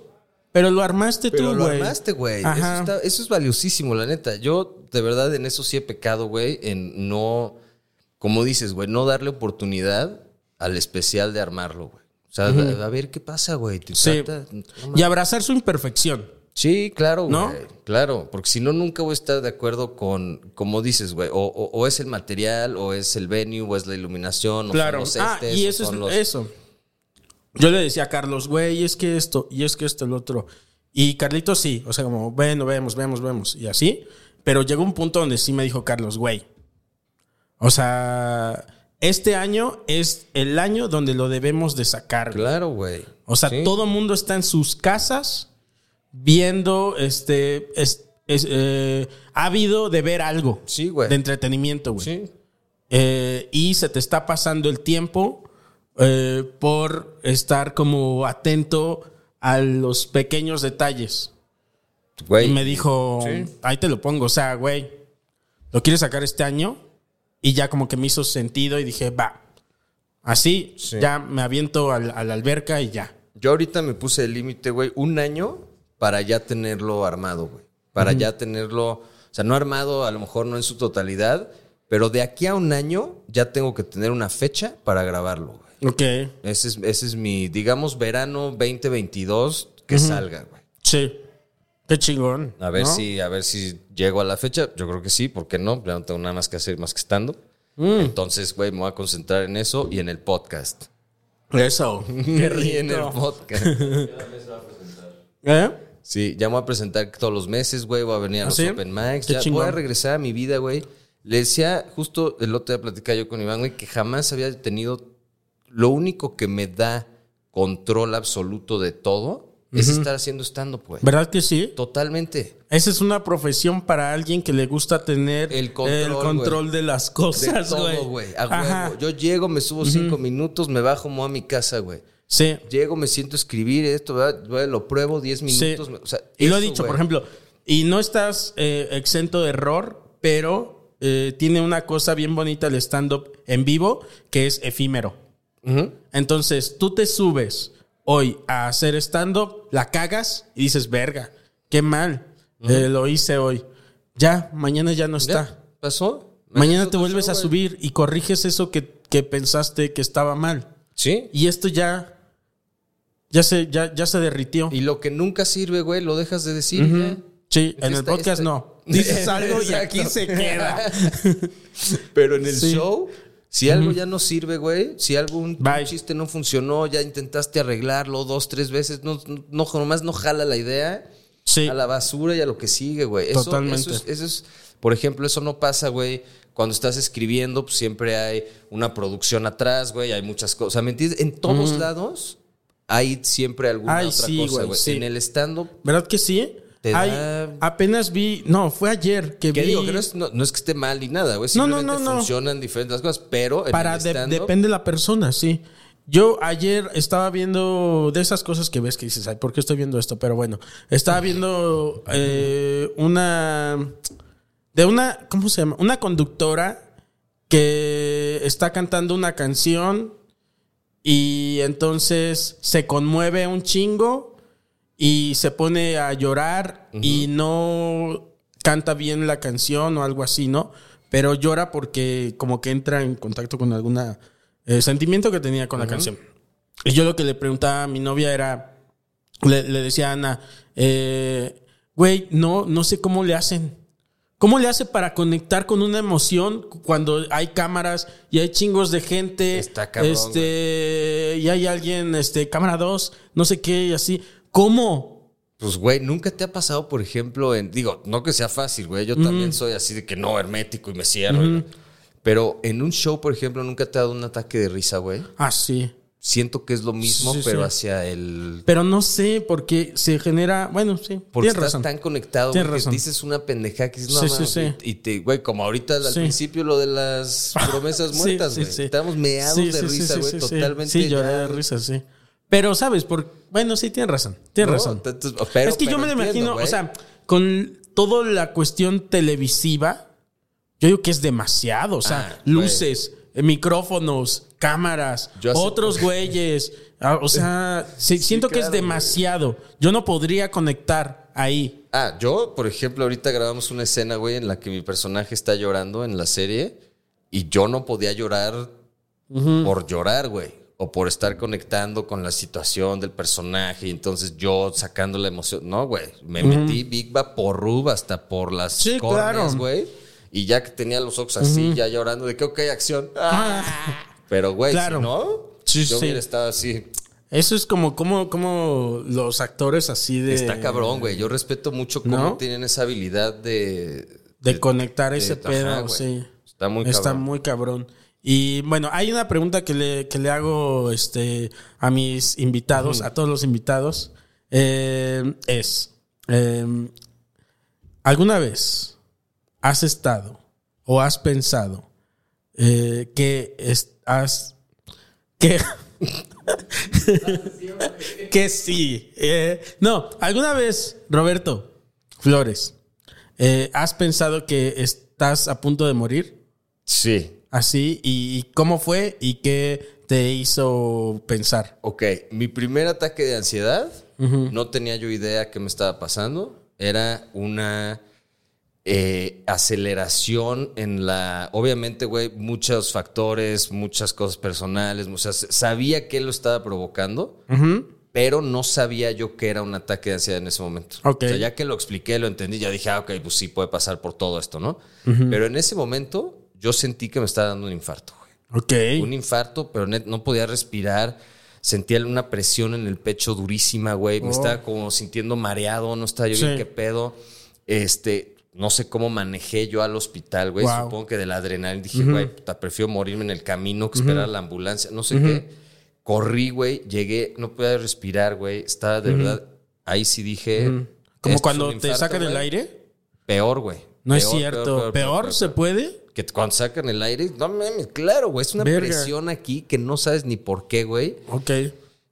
pero lo armaste Pero tú, lo güey. armaste, güey. Eso, está- eso es valiosísimo, la neta. Yo, de verdad, en eso sí he pecado, güey. En no, como dices, güey, no darle oportunidad al especial de armarlo, güey. O sea, a, a ver qué pasa, güey. Sí. no Y abrazar su imperfección. Sí, claro, ¿No? güey. Claro, porque si no, nunca voy a estar de acuerdo con, como dices, güey, o, o- o es el material, o es el venue, o es la iluminación, o Claro. son los ah, estes, y eso son es los- eso. Yo le decía a Carlos, güey, es que esto, y es que esto, el otro. Y Carlitos sí, o sea, como, bueno, vemos, vemos, vemos, y así. Pero llegó un punto donde sí me dijo Carlos, güey. O sea, este año es el año donde lo debemos de sacar. güey. Claro, güey. O sea, Sí. todo el mundo está en sus casas viendo, este, es, es, eh, ávido de ver algo. Sí, güey. De entretenimiento, güey. Sí. Eh, y se te está pasando el tiempo eh, por estar como atento a los pequeños detalles. Güey. Y me dijo, Sí. ahí te lo pongo, o sea, güey, ¿lo quieres sacar este año? Y ya como que me hizo sentido y dije, va. Así, Sí. ya me aviento al- a la alberca y ya. Yo ahorita me puse el límite, güey, un año para ya tenerlo armado, güey. Para ya tenerlo, o sea, no armado, a lo mejor no en su totalidad, pero de aquí a un año ya tengo que tener una fecha para grabarlo, güey. Ok, Ese es, ese es mi, digamos, verano 2022 que salga, güey. sí. Qué chingón. A ver ¿no? si, a ver si llego a la fecha. Yo creo que sí, ¿por qué no? Ya no tengo nada más que hacer más que estando. Mm. Entonces, güey, me voy a concentrar en eso y en el podcast. Eso. Qué Y en el rico. podcast. ¿Eh? Sí, ya me voy a presentar todos los meses, güey. Voy a venir a ¿Ah, los sí? Open Mics. Qué Ya chingón. voy a regresar a mi vida, güey. Le decía, justo el otro día platicaba yo con Iván, güey, que jamás había tenido. Lo único que me da control absoluto de todo es estar haciendo stand-up, güey. ¿Verdad que sí? Totalmente. Esa es una profesión para alguien que le gusta tener El control, control de las cosas, güey. güey. A Ajá. huevo. Yo llego, me subo cinco minutos, me bajo, me voy a mi casa, güey. Sí. Llego, me siento a escribir esto, lo pruebo 10 sí. minutos. o sea, y lo he dicho, por ejemplo, y no estás eh, exento de error, pero eh, tiene una cosa bien bonita el stand-up en vivo, que es efímero. Entonces, tú te subes hoy a hacer stand-up, la cagas y dices, verga, qué mal, eh, lo hice hoy. Ya, mañana ya no está. ¿Ya? ¿Pasó? Mañana te vuelves a subir y corriges eso que, que pensaste que estaba mal. Sí. Y esto ya, ya se, ya, ya se derritió. Y lo que nunca sirve, güey, lo dejas de decir. ya. Sí, en el Está- podcast está- no. Dices algo y aquí se queda. Pero en el Sí. show, si algo ya no sirve, güey, si Bye. chiste no funcionó, ya intentaste arreglarlo dos, tres veces, no, no, nomás no jala la idea Sí. a la basura y a lo que sigue, güey. Eso, Totalmente. Eso es, eso es- por ejemplo, eso no pasa, güey. Cuando estás escribiendo, pues siempre hay una producción atrás, güey, hay muchas cosas. ¿Me entiendes? En todos lados hay siempre alguna Ay, otra sí, cosa, güey, sí. En el stand-up, ¿Verdad que sí? Te Ay, da- apenas vi, no, fue ayer que, vi. digo que no es, no, no es que esté mal ni nada, güey. No, no, Simplemente no, no. funcionan diferentes cosas, pero en para el de- stand-up- depende de la persona, sí. Yo ayer estaba viendo de esas cosas que ves que dices, ay, ¿por qué estoy viendo esto? Pero bueno, estaba viendo eh, una de una, ¿cómo se llama? Una conductora que está cantando una canción y entonces se conmueve un chingo y se pone a llorar y no canta bien la canción o algo así, ¿no? Pero llora porque como que entra en contacto con alguna eh, sentimiento que tenía con la canción. Y yo lo que le preguntaba a mi novia era, le, le decía a Ana, eh, güey, no, no sé cómo le hacen. ¿Cómo le hace para conectar con una emoción cuando hay cámaras y hay chingos de gente? Está cabrón, Este, y hay alguien, este, cámara 2, no sé qué, y así. ¿Cómo? Pues, güey, nunca te ha pasado, por ejemplo, en. Digo, no que sea fácil, güey. Yo también soy así de que no, hermético y me cierro. y- Pero en un show, por ejemplo, nunca te ha dado un ataque de risa, güey. Ah, sí. Siento que es lo mismo, Sí, pero sí. hacia el. Pero no sé, porque se genera. Bueno, sí. Porque estás razón. tan conectado, Tienes razón. dices una pendejada que dices, no, Sí, sí, mames", sí. Y, te, güey, como ahorita al principio lo de las promesas muertas, sí, güey. sí. Estábamos meados de risa, güey, totalmente. Sí, lloré de risa, sí. Pero, ¿sabes? Por... Bueno, sí, tienes razón. Tienes No, razón. pero- es que yo me entiendo, imagino, o sea, con toda la cuestión televisiva, yo digo que es demasiado. O sea, Ah, luces, micrófonos, cámaras, Yo otros güeyes. ah, O sea, sí, siento que es güey. demasiado. Yo no podría conectar ahí. Ah, yo, por ejemplo, ahorita grabamos una escena, güey, en la que mi personaje está llorando en la serie y yo no podía llorar por llorar, güey. O por estar conectando con la situación del personaje y entonces yo sacando la emoción. No, güey. Me metí Big Vaporrub hasta por las Sí, claro. güey. Y ya que tenía los ojos así, ya llorando de que, ok, acción. Pero, güey, Claro. si no, Sí, yo sí. hubiera estado así. Eso es como, como, como los actores así de. Está cabrón, güey. Yo respeto mucho cómo ¿No? tienen esa habilidad de... De conectar de- ese ajá, pedo, sí. Está muy Está cabrón. muy cabrón. Y bueno, hay una pregunta que le, que le hago este, a mis invitados, a todos los invitados. Eh, es, eh, ¿alguna vez has estado o has pensado eh, que es- has... que... que sí. eh, no, ¿alguna vez, Roberto Flores, eh, has pensado que estás a punto de morir? Sí. Así, ¿y y cómo fue y qué te hizo pensar? Ok, mi primer ataque de ansiedad, no tenía yo idea qué me estaba pasando. Era una eh, aceleración en la... Obviamente, güey, muchos factores, muchas cosas personales. O sea, sabía que lo estaba provocando, pero no sabía yo que era un ataque de ansiedad en ese momento. Ok. O sea, ya que lo expliqué, lo entendí, ya dije, ah, ok, pues sí puede pasar por todo esto, ¿no? Pero en ese momento yo sentí que me estaba dando un infarto, güey. Ok. Un infarto, pero no podía respirar. Sentía una presión en el pecho durísima, güey. Me Oh. estaba como sintiendo mareado, no estaba yo Sí. bien qué pedo. Este, no sé cómo manejé yo al hospital, güey. Wow. Supongo que de la adrenalina dije, güey, puta, prefiero morirme en el camino que esperar a la ambulancia. No sé qué. Corrí, güey. Llegué, no podía respirar, güey. Estaba de verdad. Ahí sí dije. Como "Esto es cuando te sacan el güey". aire. Peor, güey. No es Peor, cierto. ¿Peor, se puede? que cuando sacan el aire, no mames, claro, güey. Es una Verga. presión aquí que no sabes ni por qué, güey. Ok.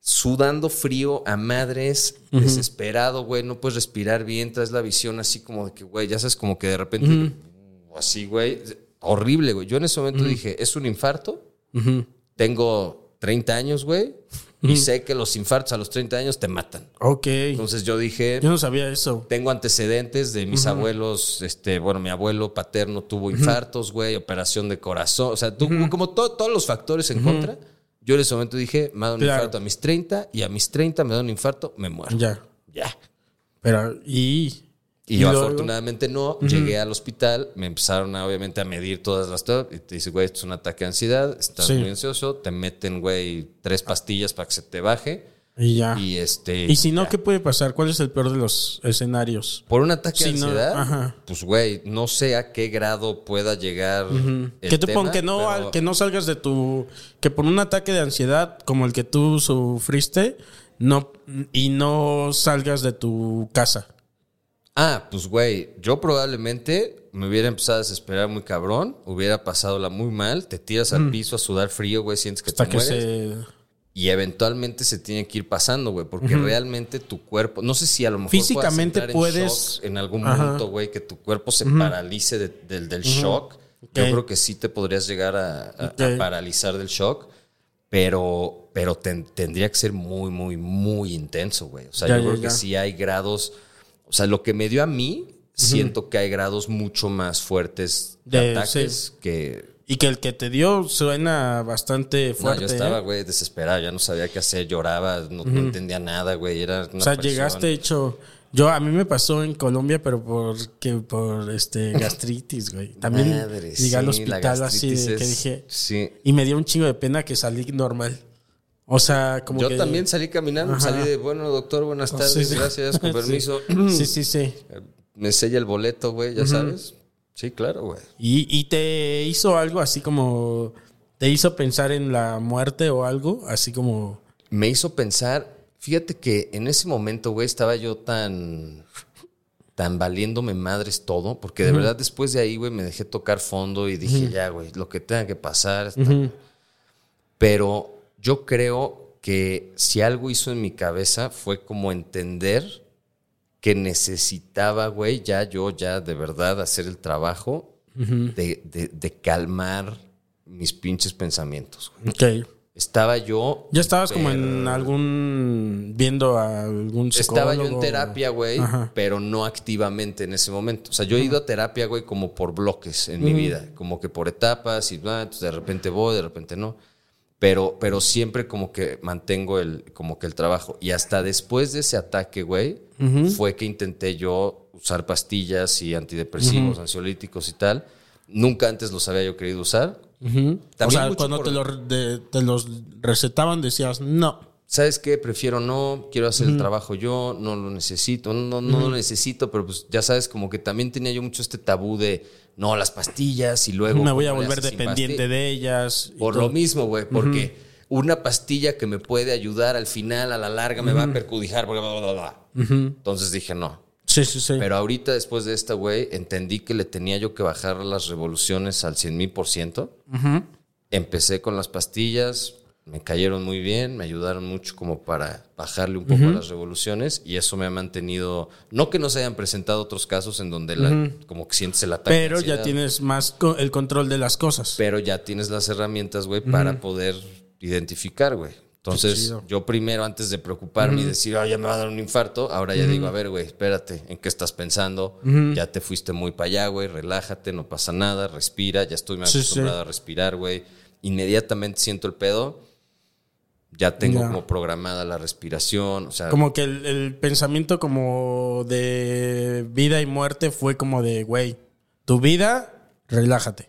Sudando frío a madres, desesperado, güey. No puedes respirar bien, traes la visión así como de que, güey, ya sabes, como que de repente. así, güey. Horrible, güey. Yo en ese momento dije, es un infarto. Tengo 30 años, güey. Y sé que los infartos a los 30 años te matan. Ok. Entonces yo dije, Yo no sabía eso. tengo antecedentes de mis abuelos, este, bueno, mi abuelo paterno tuvo infartos, güey, operación de corazón, o sea, como to- todos los factores en contra. Yo en ese momento dije, me da un Claro. infarto a mis 30 y a mis 30 me da un infarto, me muero. Ya. Ya. Pero, y. Y yo luego- afortunadamente no, llegué al hospital, me empezaron a, obviamente a medir todas las cosas y te dice, güey, esto es un ataque de ansiedad, estás Sí. muy ansioso, te meten, güey, tres pastillas para que se te baje Y ya. y este... Y si no, ya. ¿qué puede pasar? ¿Cuál es el peor de los escenarios? Por un ataque de no, ansiedad, ajá. pues güey, no sé a qué grado pueda llegar. el Que pon tema, que no, pero- que no salgas de tu. Que por un ataque de ansiedad como el que tú sufriste, no. Y no salgas de tu casa. Ah, pues güey, yo probablemente me hubiera empezado a desesperar muy cabrón, hubiera pasado la muy mal, te tiras al piso a sudar frío, güey, sientes que Hasta te que mueres. se. Y eventualmente se tiene que ir pasando, güey, porque realmente tu cuerpo, no sé si a lo mejor Físicamente en puedes- shock en algún Ajá. momento, güey, que tu cuerpo se paralice de- del, shock. Yo creo que sí te podrías llegar a, a- a Ok. paralizar del shock, pero, pero ten- tendría que ser muy, muy, muy intenso, güey. O sea, Ya, yo ya, creo ya. que sí hay grados, o sea, lo que me dio a mí, siento que hay grados mucho más fuertes de, De- ataques sí. que... Y que el que te dio suena bastante No, fuerte. yo estaba, ¿eh? güey, desesperado, ya no sabía qué hacer, lloraba, no, no entendía nada, güey, era una O sea, llegaste hecho. Yo, a mí me pasó en Colombia, pero por, que, por este gastritis, güey. También Madre, llegué al sí, la hospital así de que dije. Sí. Y me dio un chingo de pena que salí normal. O sea, como Yo que. también salí caminando, Ajá. salí de, bueno, doctor, buenas tardes, Sí, sí. gracias, con permiso. Sí, sí, sí. Me sella el boleto, güey, ya sabes. Sí, claro, güey. Y, y te hizo algo así como. Te hizo pensar en la muerte o algo, así como. Me hizo pensar, fíjate que en ese momento, güey, estaba yo tan, tan valiéndome madres todo, porque de verdad después de ahí, güey, me dejé tocar fondo y dije, ya, güey, lo que tenga que pasar. está bien". Pero yo creo que si algo hizo en mi cabeza fue como entender que necesitaba, güey, ya yo, ya de verdad hacer el trabajo de, de- de calmar mis pinches pensamientos. güey. Ok. Estaba yo. Ya estabas como en algún. viendo a algún psicólogo. Estaba yo en terapia, güey, Ajá. pero no activamente en ese momento. O sea, yo he ido a terapia, güey, como por bloques en mi vida, como que por etapas y ah, entonces de repente voy, de repente no. Pero, pero siempre como que mantengo el, como que el trabajo. Y hasta después de ese ataque, güey, fue que intenté yo usar pastillas y antidepresivos, ansiolíticos y tal. Nunca antes los había yo querido usar. o También sea, mucho cuando por- te, lo- de- te los recetaban decías, no. ¿sabes qué? Prefiero no, quiero hacer el trabajo yo, no lo necesito, no, no lo necesito, pero pues ya sabes, como que también tenía yo mucho este tabú de, no, las pastillas y luego... me voy a ¿cómo le volver dependiente de ellas. Por todo. lo mismo, güey, porque una pastilla que me puede ayudar al final, a la larga, me va a perjudicar, bla, bla, bla, bla. Entonces dije, no. Sí, sí, sí. Pero ahorita, después de esta, güey, entendí que le tenía yo que bajar las revoluciones al 100 mil por ciento. Empecé con las pastillas, me cayeron muy bien, me ayudaron mucho como para bajarle un poco a las revoluciones y eso me ha mantenido, no que no se hayan presentado otros casos en donde la- como que sientes el ataque. pero ya tienes más co- el control de las cosas. Pero ya tienes las herramientas, güey, para poder identificar, güey. Entonces, yo primero, antes de preocuparme y decir, oh, ya me va a dar un infarto, ahora ya digo, a ver, güey, espérate, ¿en qué estás pensando? Ya te fuiste muy para allá, güey, relájate, no pasa nada, respira, ya estoy más Sí, sí. acostumbrado a respirar, güey. Inmediatamente siento el pedo, ya tengo Ya. como programada la respiración, o sea, Como que el, el pensamiento como de vida y muerte fue como de, güey, tu vida, relájate,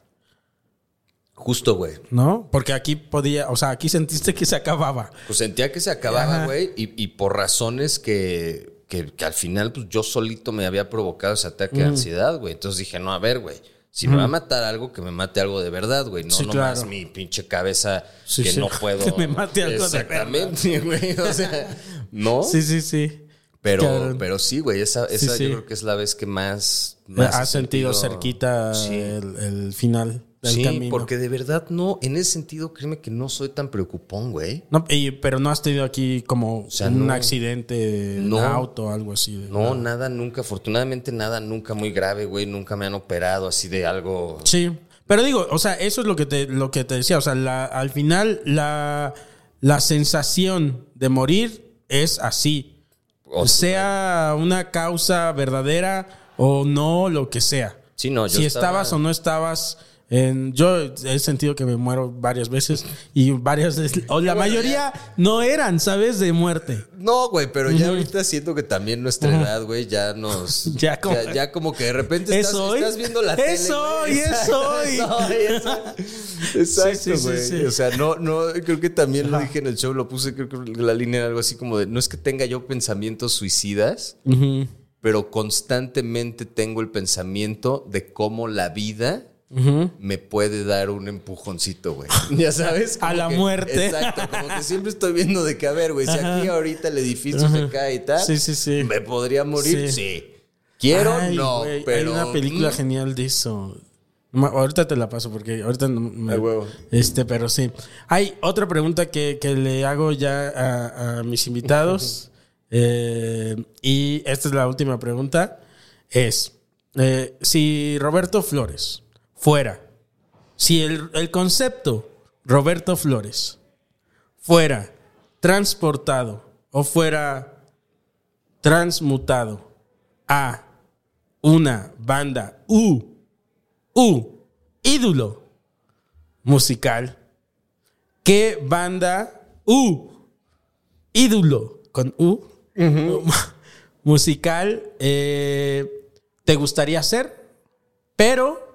justo, güey. ¿no? Porque aquí podía, o sea, aquí sentiste que se acababa. Pues sentía que se acababa, güey, y, y por razones que, que, que al final, pues yo solito me había provocado ese ataque de ansiedad, güey. Entonces dije, no, a ver, güey, si me va a matar algo, que me mate algo de verdad, güey. No Sí, nomás claro. mi pinche cabeza Sí, que sí. no puedo. Que me mate algo de Exactamente, güey. O sea, no. Sí, sí, sí. pero, pero sí, güey, esa, esa yo creo que es la vez que más. más he sentido cerquita el, el final. Del Sí, camino. porque de verdad no, en ese sentido, créeme que no soy tan preocupón, güey. No, y- pero no has tenido aquí como sea, un no. accidente de No. auto o algo así. de- No, nada, nunca, afortunadamente nada, nunca muy grave, güey. Nunca me han operado así de algo. Sí, pero digo, o sea, eso es lo que te, lo que te decía. O sea, la- al final la, la sensación de morir es así. O sea una causa verdadera o no, lo que sea. Sí, no, yo si estaba- estabas o no estabas. En, yo he sentido que me muero varias veces y varias veces, o la mayoría no eran, ¿sabes? De muerte. No, güey, pero ya ahorita siento que también nuestra edad, güey, ya nos. Ya como- ya, ya como que de repente ¿Es estás, hoy? estás viendo la Es tele. hoy, güey. es hoy. Es hoy. Exacto, Sí, sí, sí, güey. sí. O sea, no, no, creo que también lo dije en el show, lo puse, creo que la línea era algo así como de: no es que tenga yo pensamientos suicidas, pero constantemente tengo el pensamiento de cómo la vida. Me puede dar un empujoncito, güey. Ya sabes. A la que- muerte. Exacto, como que siempre estoy viendo de que, a ver, güey, si aquí ahorita el edificio se cae y tal, Sí, sí, sí. ¿me podría morir? Sí. Sí. ¿Quiero? Ay, no, pero... Hay una película mm, genial de eso. Ahorita te la paso porque ahorita no me- huevo. Este, pero sí. Hay otra pregunta que, que le hago ya a, a mis invitados. eh, y esta es la última pregunta. Es, eh, si Roberto Flores fuera, si el, el concepto Roberto Flores fuera transportado o fuera transmutado a una banda U, U, ídolo musical, ¿qué banda U, ídolo con U, musical eh, te gustaría ser? Pero,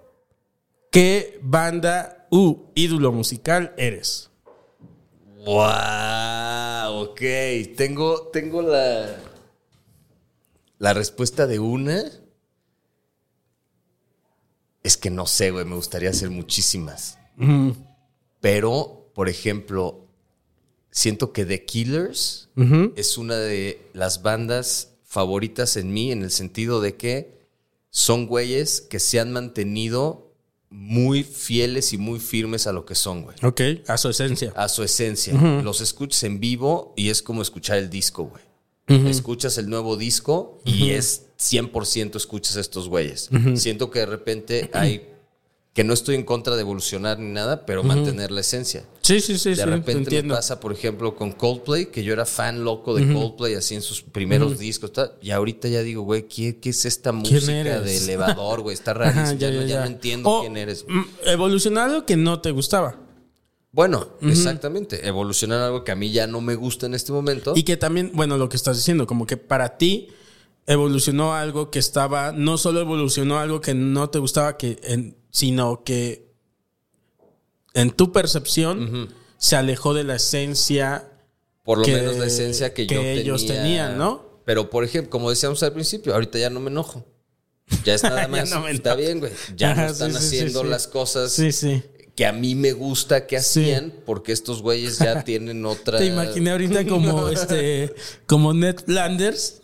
¿qué banda U, ídolo musical eres? Wow, ok. Tengo, tengo la... La respuesta de una... Es que no sé, güey, me gustaría hacer muchísimas. Pero, por ejemplo, siento que The Killers es una de las bandas favoritas en mí en el sentido de que son güeyes que se han mantenido muy fieles y muy firmes a lo que son, güey. Ok, a su esencia. A su esencia. Los escuchas en vivo y es como escuchar el disco, güey. Escuchas el nuevo disco y es 100% escuchas a estos güeyes. Siento que de repente hay... Que no estoy en contra de evolucionar ni nada, pero mantener la esencia. Sí, sí, sí, De sí, repente me pasa, por ejemplo, con Coldplay, que yo era fan loco de Coldplay, así en sus primeros discos. tal, y ahorita ya digo, güey, ¿qué, qué es esta música de elevador, güey? Está Ajá, rarísimo. ya, no- ya no entiendo O, quién eres. mm, Evolucionar algo que no te gustaba. Bueno, exactamente. Evolucionar algo que a mí ya no me gusta en este momento. Y que también, bueno, lo que estás diciendo, como que para ti evolucionó algo que estaba, no solo evolucionó algo que no te gustaba, que en- sino que en tu percepción se alejó de la esencia. por lo que- menos la esencia que, que yo ellos tenía. tenían, ¿no? Pero, por ejemplo, como decíamos al principio, ahorita ya no me enojo. Ya es nada más. no está bien, güey. Ya no están sí, sí, sí, haciendo sí. las cosas que a mí me gusta que hacían, porque estos güeyes ya tienen otra. Te imaginé ahorita como este, como Ned Flanders.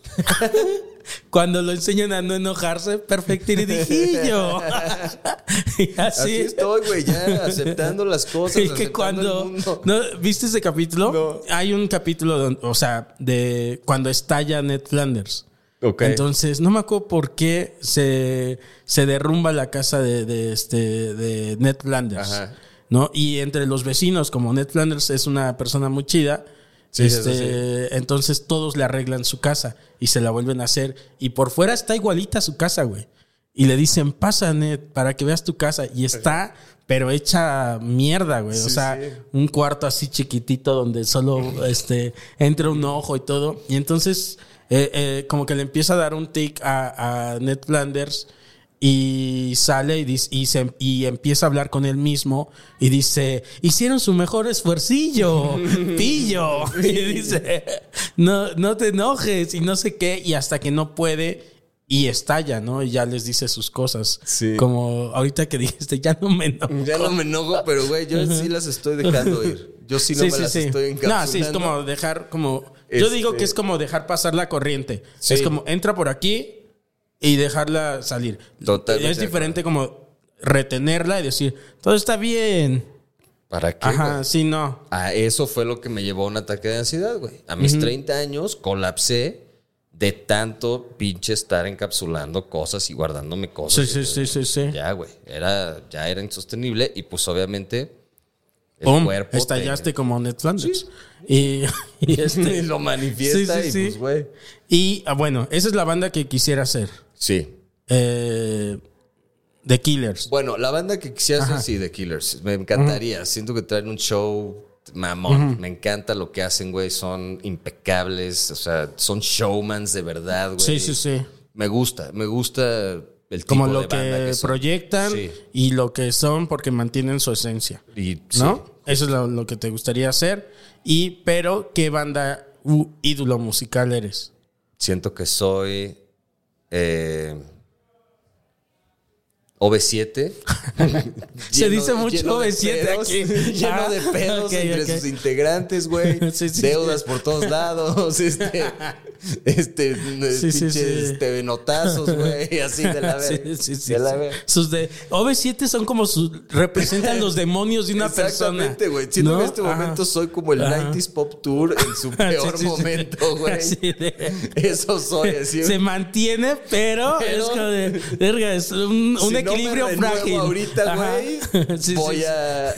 Cuando lo enseñan a no enojarse, perfectirijillo. y así. Así estoy, güey, ya aceptando las cosas. Y que cuando. el mundo. ¿no? ¿Viste ese capítulo? No. Hay un capítulo, donde, o sea, de cuando estalla Ned Flanders. Ok. Entonces, no me acuerdo por qué se, se derrumba la casa de, de este, de Ned Flanders. Ajá. ¿no? Y entre los vecinos, como Ned Flanders es una persona muy chida, Sí, este, sí, entonces todos le arreglan su casa y se la vuelven a hacer. Y por fuera está igualita su casa, güey. Y le dicen, pasa, Ned, para que veas tu casa. Y está, pero hecha mierda, güey. o sea, un cuarto así chiquitito donde solo este, entra un ojo y todo. Y entonces, eh, eh, como que le empieza a dar un tic a, a Ned Flanders y sale y, dice, y, se- y empieza a hablar con él mismo y dice, hicieron su mejor esfuercillo, pillo. Y dice, no, no te enojes y no sé qué. Y hasta que no puede y estalla, ¿no? Y ya les dice sus cosas. Sí. Como ahorita que dijiste, ya no me enojo. Ya no me enojo, pero güey, yo sí las estoy dejando ir. Yo sí no me las estoy encapsulando. No, sí, es como dejar como... Yo Este- digo que es como dejar pasar la corriente. Sí. Es como entra por aquí y dejarla salir. Totalmente Es diferente como retenerla y decir, todo está bien. ¿Para qué? Ajá, güey? sí, no. A eso fue lo que me llevó a un ataque de ansiedad, güey. A mis 30 años colapsé de tanto pinche estar encapsulando cosas y guardándome Sí, cosas. sí, sí, sí, sí. Ya, güey. Era, ya era insostenible y pues obviamente el Pum, cuerpo... estallaste te- como Ned Flanders. Y, y este, lo manifiesta Sí, sí, y sí. pues, güey. y ah, bueno, esa es la banda que quisiera hacer. Sí. Eh, The Killers. Bueno, la banda que quisiera hacer, sí, The Killers. Me encantaría. Siento que traen un show mamón. Me encanta lo que hacen, güey. Son impecables. O sea, son showmans de verdad, güey. Sí, sí, sí. Me gusta, me gusta el tipo Como lo de banda que, que, proyectan Sí. y lo que son porque mantienen su esencia. Y, sí. ¿No? Eso es lo, lo que te gustaría hacer. Y, pero, ¿qué banda u ídolo musical eres? Siento que soy eh, OV7. Se dice mucho lleno de OV7 pedos, aquí. Lleno Ah, de pedos entre sus integrantes, güey. Sí, sí, Deudas sí. por todos lados. Este, este, pinches. TV notazos, güey. Así de la verga. De la verga. Sus de OV7 son como sus representan los demonios de una persona. Exactamente, güey. Siento ¿no? en este Ajá. momento soy como el Ajá. 90s Pop Tour en su peor momento, güey. De- Eso soy, así. Se mantiene, pero, Pero- es como de, verga, es un, un Si no equilibrio frágil. ahorita, güey, Sí, voy sí. A,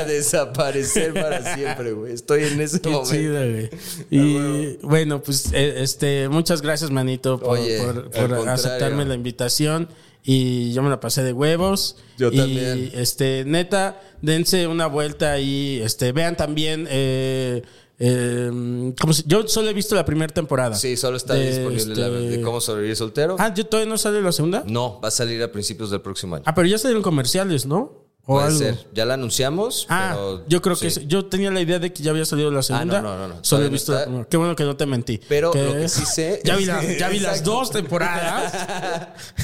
a desaparecer para siempre, güey. Estoy en ese Qué momento. chido, güey. Y bueno, pues eh, este, muchas gracias, manito, por, Oye, por- al por contrario. aceptarme la invitación. Y yo me la pasé de huevos. Yo y, también. este, neta, dense una vuelta y este, vean también. Eh, eh, ¿cómo se- yo solo he visto la primera temporada. Sí, solo está De, disponible la este- de cómo sobrevivir soltero. Ah, ¿yo todavía no sale la segunda? No, va a salir a principios del próximo año. Ah, pero ya salieron comerciales, ¿no? O Puede algo. ser. Ya la anunciamos. Ah, pero yo creo que sí. yo tenía la idea de que ya había salido la segunda. no, no, no, no. Solo he visto está. Qué bueno que no te mentí. Pero lo que sí sé Ya vi, la- ya vi las dos temporadas.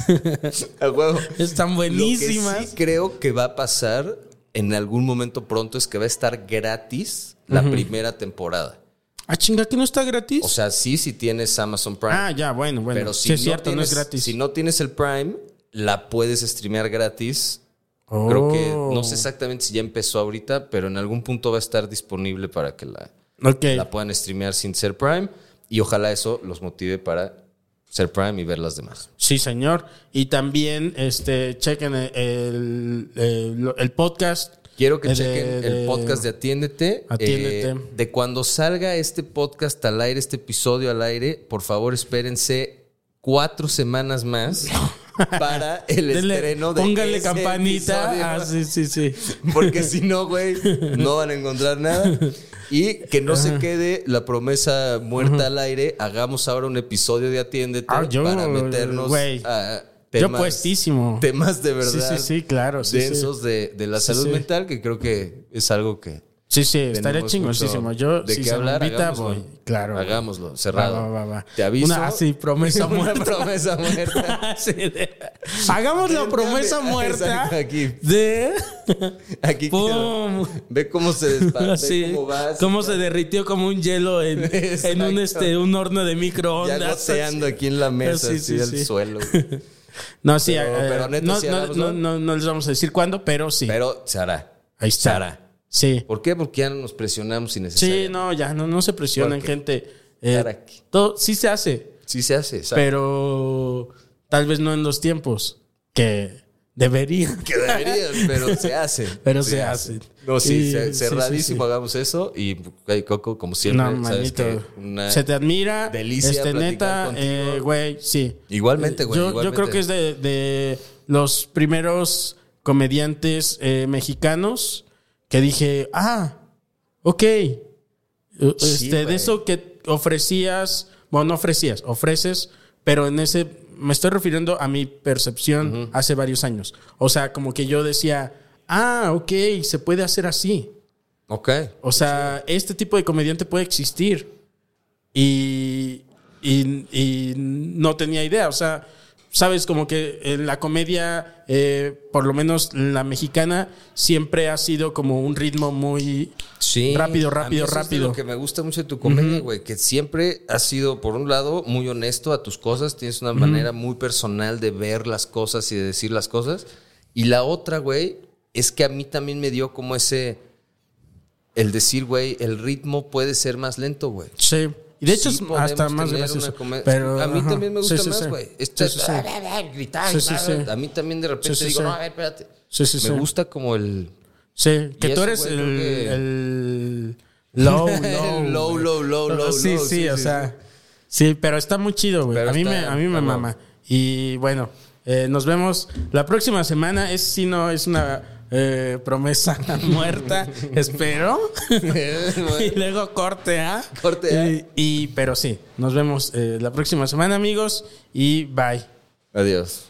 Huevo. Están Lo que buenísimas. sí creo que va a pasar en algún momento pronto es que va a estar gratis la primera temporada. Ah, chinga, que no está gratis. O sea, sí, si tienes Amazon Prime. ah, ya, bueno, bueno. Pero si sí, es no cierto, no es tienes- gratis. Si no tienes el Prime, la puedes streamear gratis. Creo que Oh. no sé exactamente si ya empezó ahorita, pero en algún punto va a estar disponible para que la, Ok. la puedan streamear sin ser Prime. Y ojalá eso los motive para ser Prime y ver las demás. Sí, señor. Y también, este, chequen el- el podcast. Quiero que de- chequen de- el podcast de Atiéndete. Atiéndete. Eh, de cuando salga este podcast al aire, este episodio al aire, por favor espérense cuatro semanas más para el Denle- estreno de póngale ese campanita. episodio. Ah, sí, sí, sí. Porque si no, güey, no van a encontrar nada. Y que no se quede la promesa muerta al aire. Hagamos ahora un episodio de Atiéndete Ah, yo, para meternos güey. a Yo temas, puestísimo. temas de verdad. Sí, sí, sí, claro. Sí, sí. densos De, de la Sí, salud sí. mental, que creo que es algo que Sí, sí, estaría chingosísimo. Yo, de si qué hablar, invita, voy. Claro. Hagámoslo, cerrado. Va, va, va. Te aviso. Una así, promesa Una muerta. promesa muerta. Sí, de- Hagamos la promesa muerta Exacto, aquí. de Aquí ¡Pum! quedó. Ve cómo se despa- Sí. ve cómo va. Cómo se derritió como un hielo en, en un, este, un horno de Ya microondas. goteando aquí en la mesa, Sí, así sí, al sí. suelo. No, sí, Pero- eh, pero neta, no, sí no- no- no- no les vamos a decir cuándo, pero sí. Pero se hará. Ahí Se está. hará. Sí. ¿Por qué? Porque ya no nos presionamos innecesariamente. Sí, no, ya, no, no se presionen, Porque- gente. Eh, todo, sí se hace, Sí se hace, exacto. pero tal vez no en los tiempos que debería. Que deberían, pero se hace. Pero se hace. No, sí, Y- cerradísimo sí, sí. hagamos eso. Y Coco, como siempre, No, sabes manito. que una- Se te admira. delicia Este, neta, eh, güey, sí. Igualmente, güey, Yo, creo que es de, de los primeros comediantes eh, mexicanos que dije, ah, ok. Eh, Este, de eso que ofrecías, bueno, no ofrecías, ofreces, pero en ese, me estoy refiriendo a mi percepción hace varios años. O sea, como que yo decía, ah, ok, se puede hacer así. Ok. O sea, este tipo de comediante puede existir. Y, y, y no tenía idea. O sea, sabes, como que en la comedia, eh, por lo menos la mexicana, siempre ha sido como un ritmo muy Sí. rápido, a mí rápido, es rápido. lo que me gusta mucho de tu comedia, güey, que siempre has sido, por un lado, muy honesto a tus cosas, tienes una manera muy personal de ver las cosas y de decir las cosas. Y la otra, güey, es que a mí también me dio como ese. El decir, güey, el ritmo puede ser más lento, güey. Sí. Y de hecho Sí es hasta más gracioso. Pero, a mí ajá. también me gusta Sí, sí, más, güey. Sí. gritar. A mí también de repente digo, no, a ver, espérate. Me gusta como el. Sí, que tú eres el, low, low. Low, low, low, low, Sí, sí, o sea. Sí, pero está muy chido, güey. A mí me, a mí me mama. Y bueno, eh, nos vemos la próxima semana. Es si no es una eh, promesa muerta, espero. y luego corte A. Corte A. Y, y- pero sí, nos vemos eh, la próxima semana, amigos. Y bye. Adiós.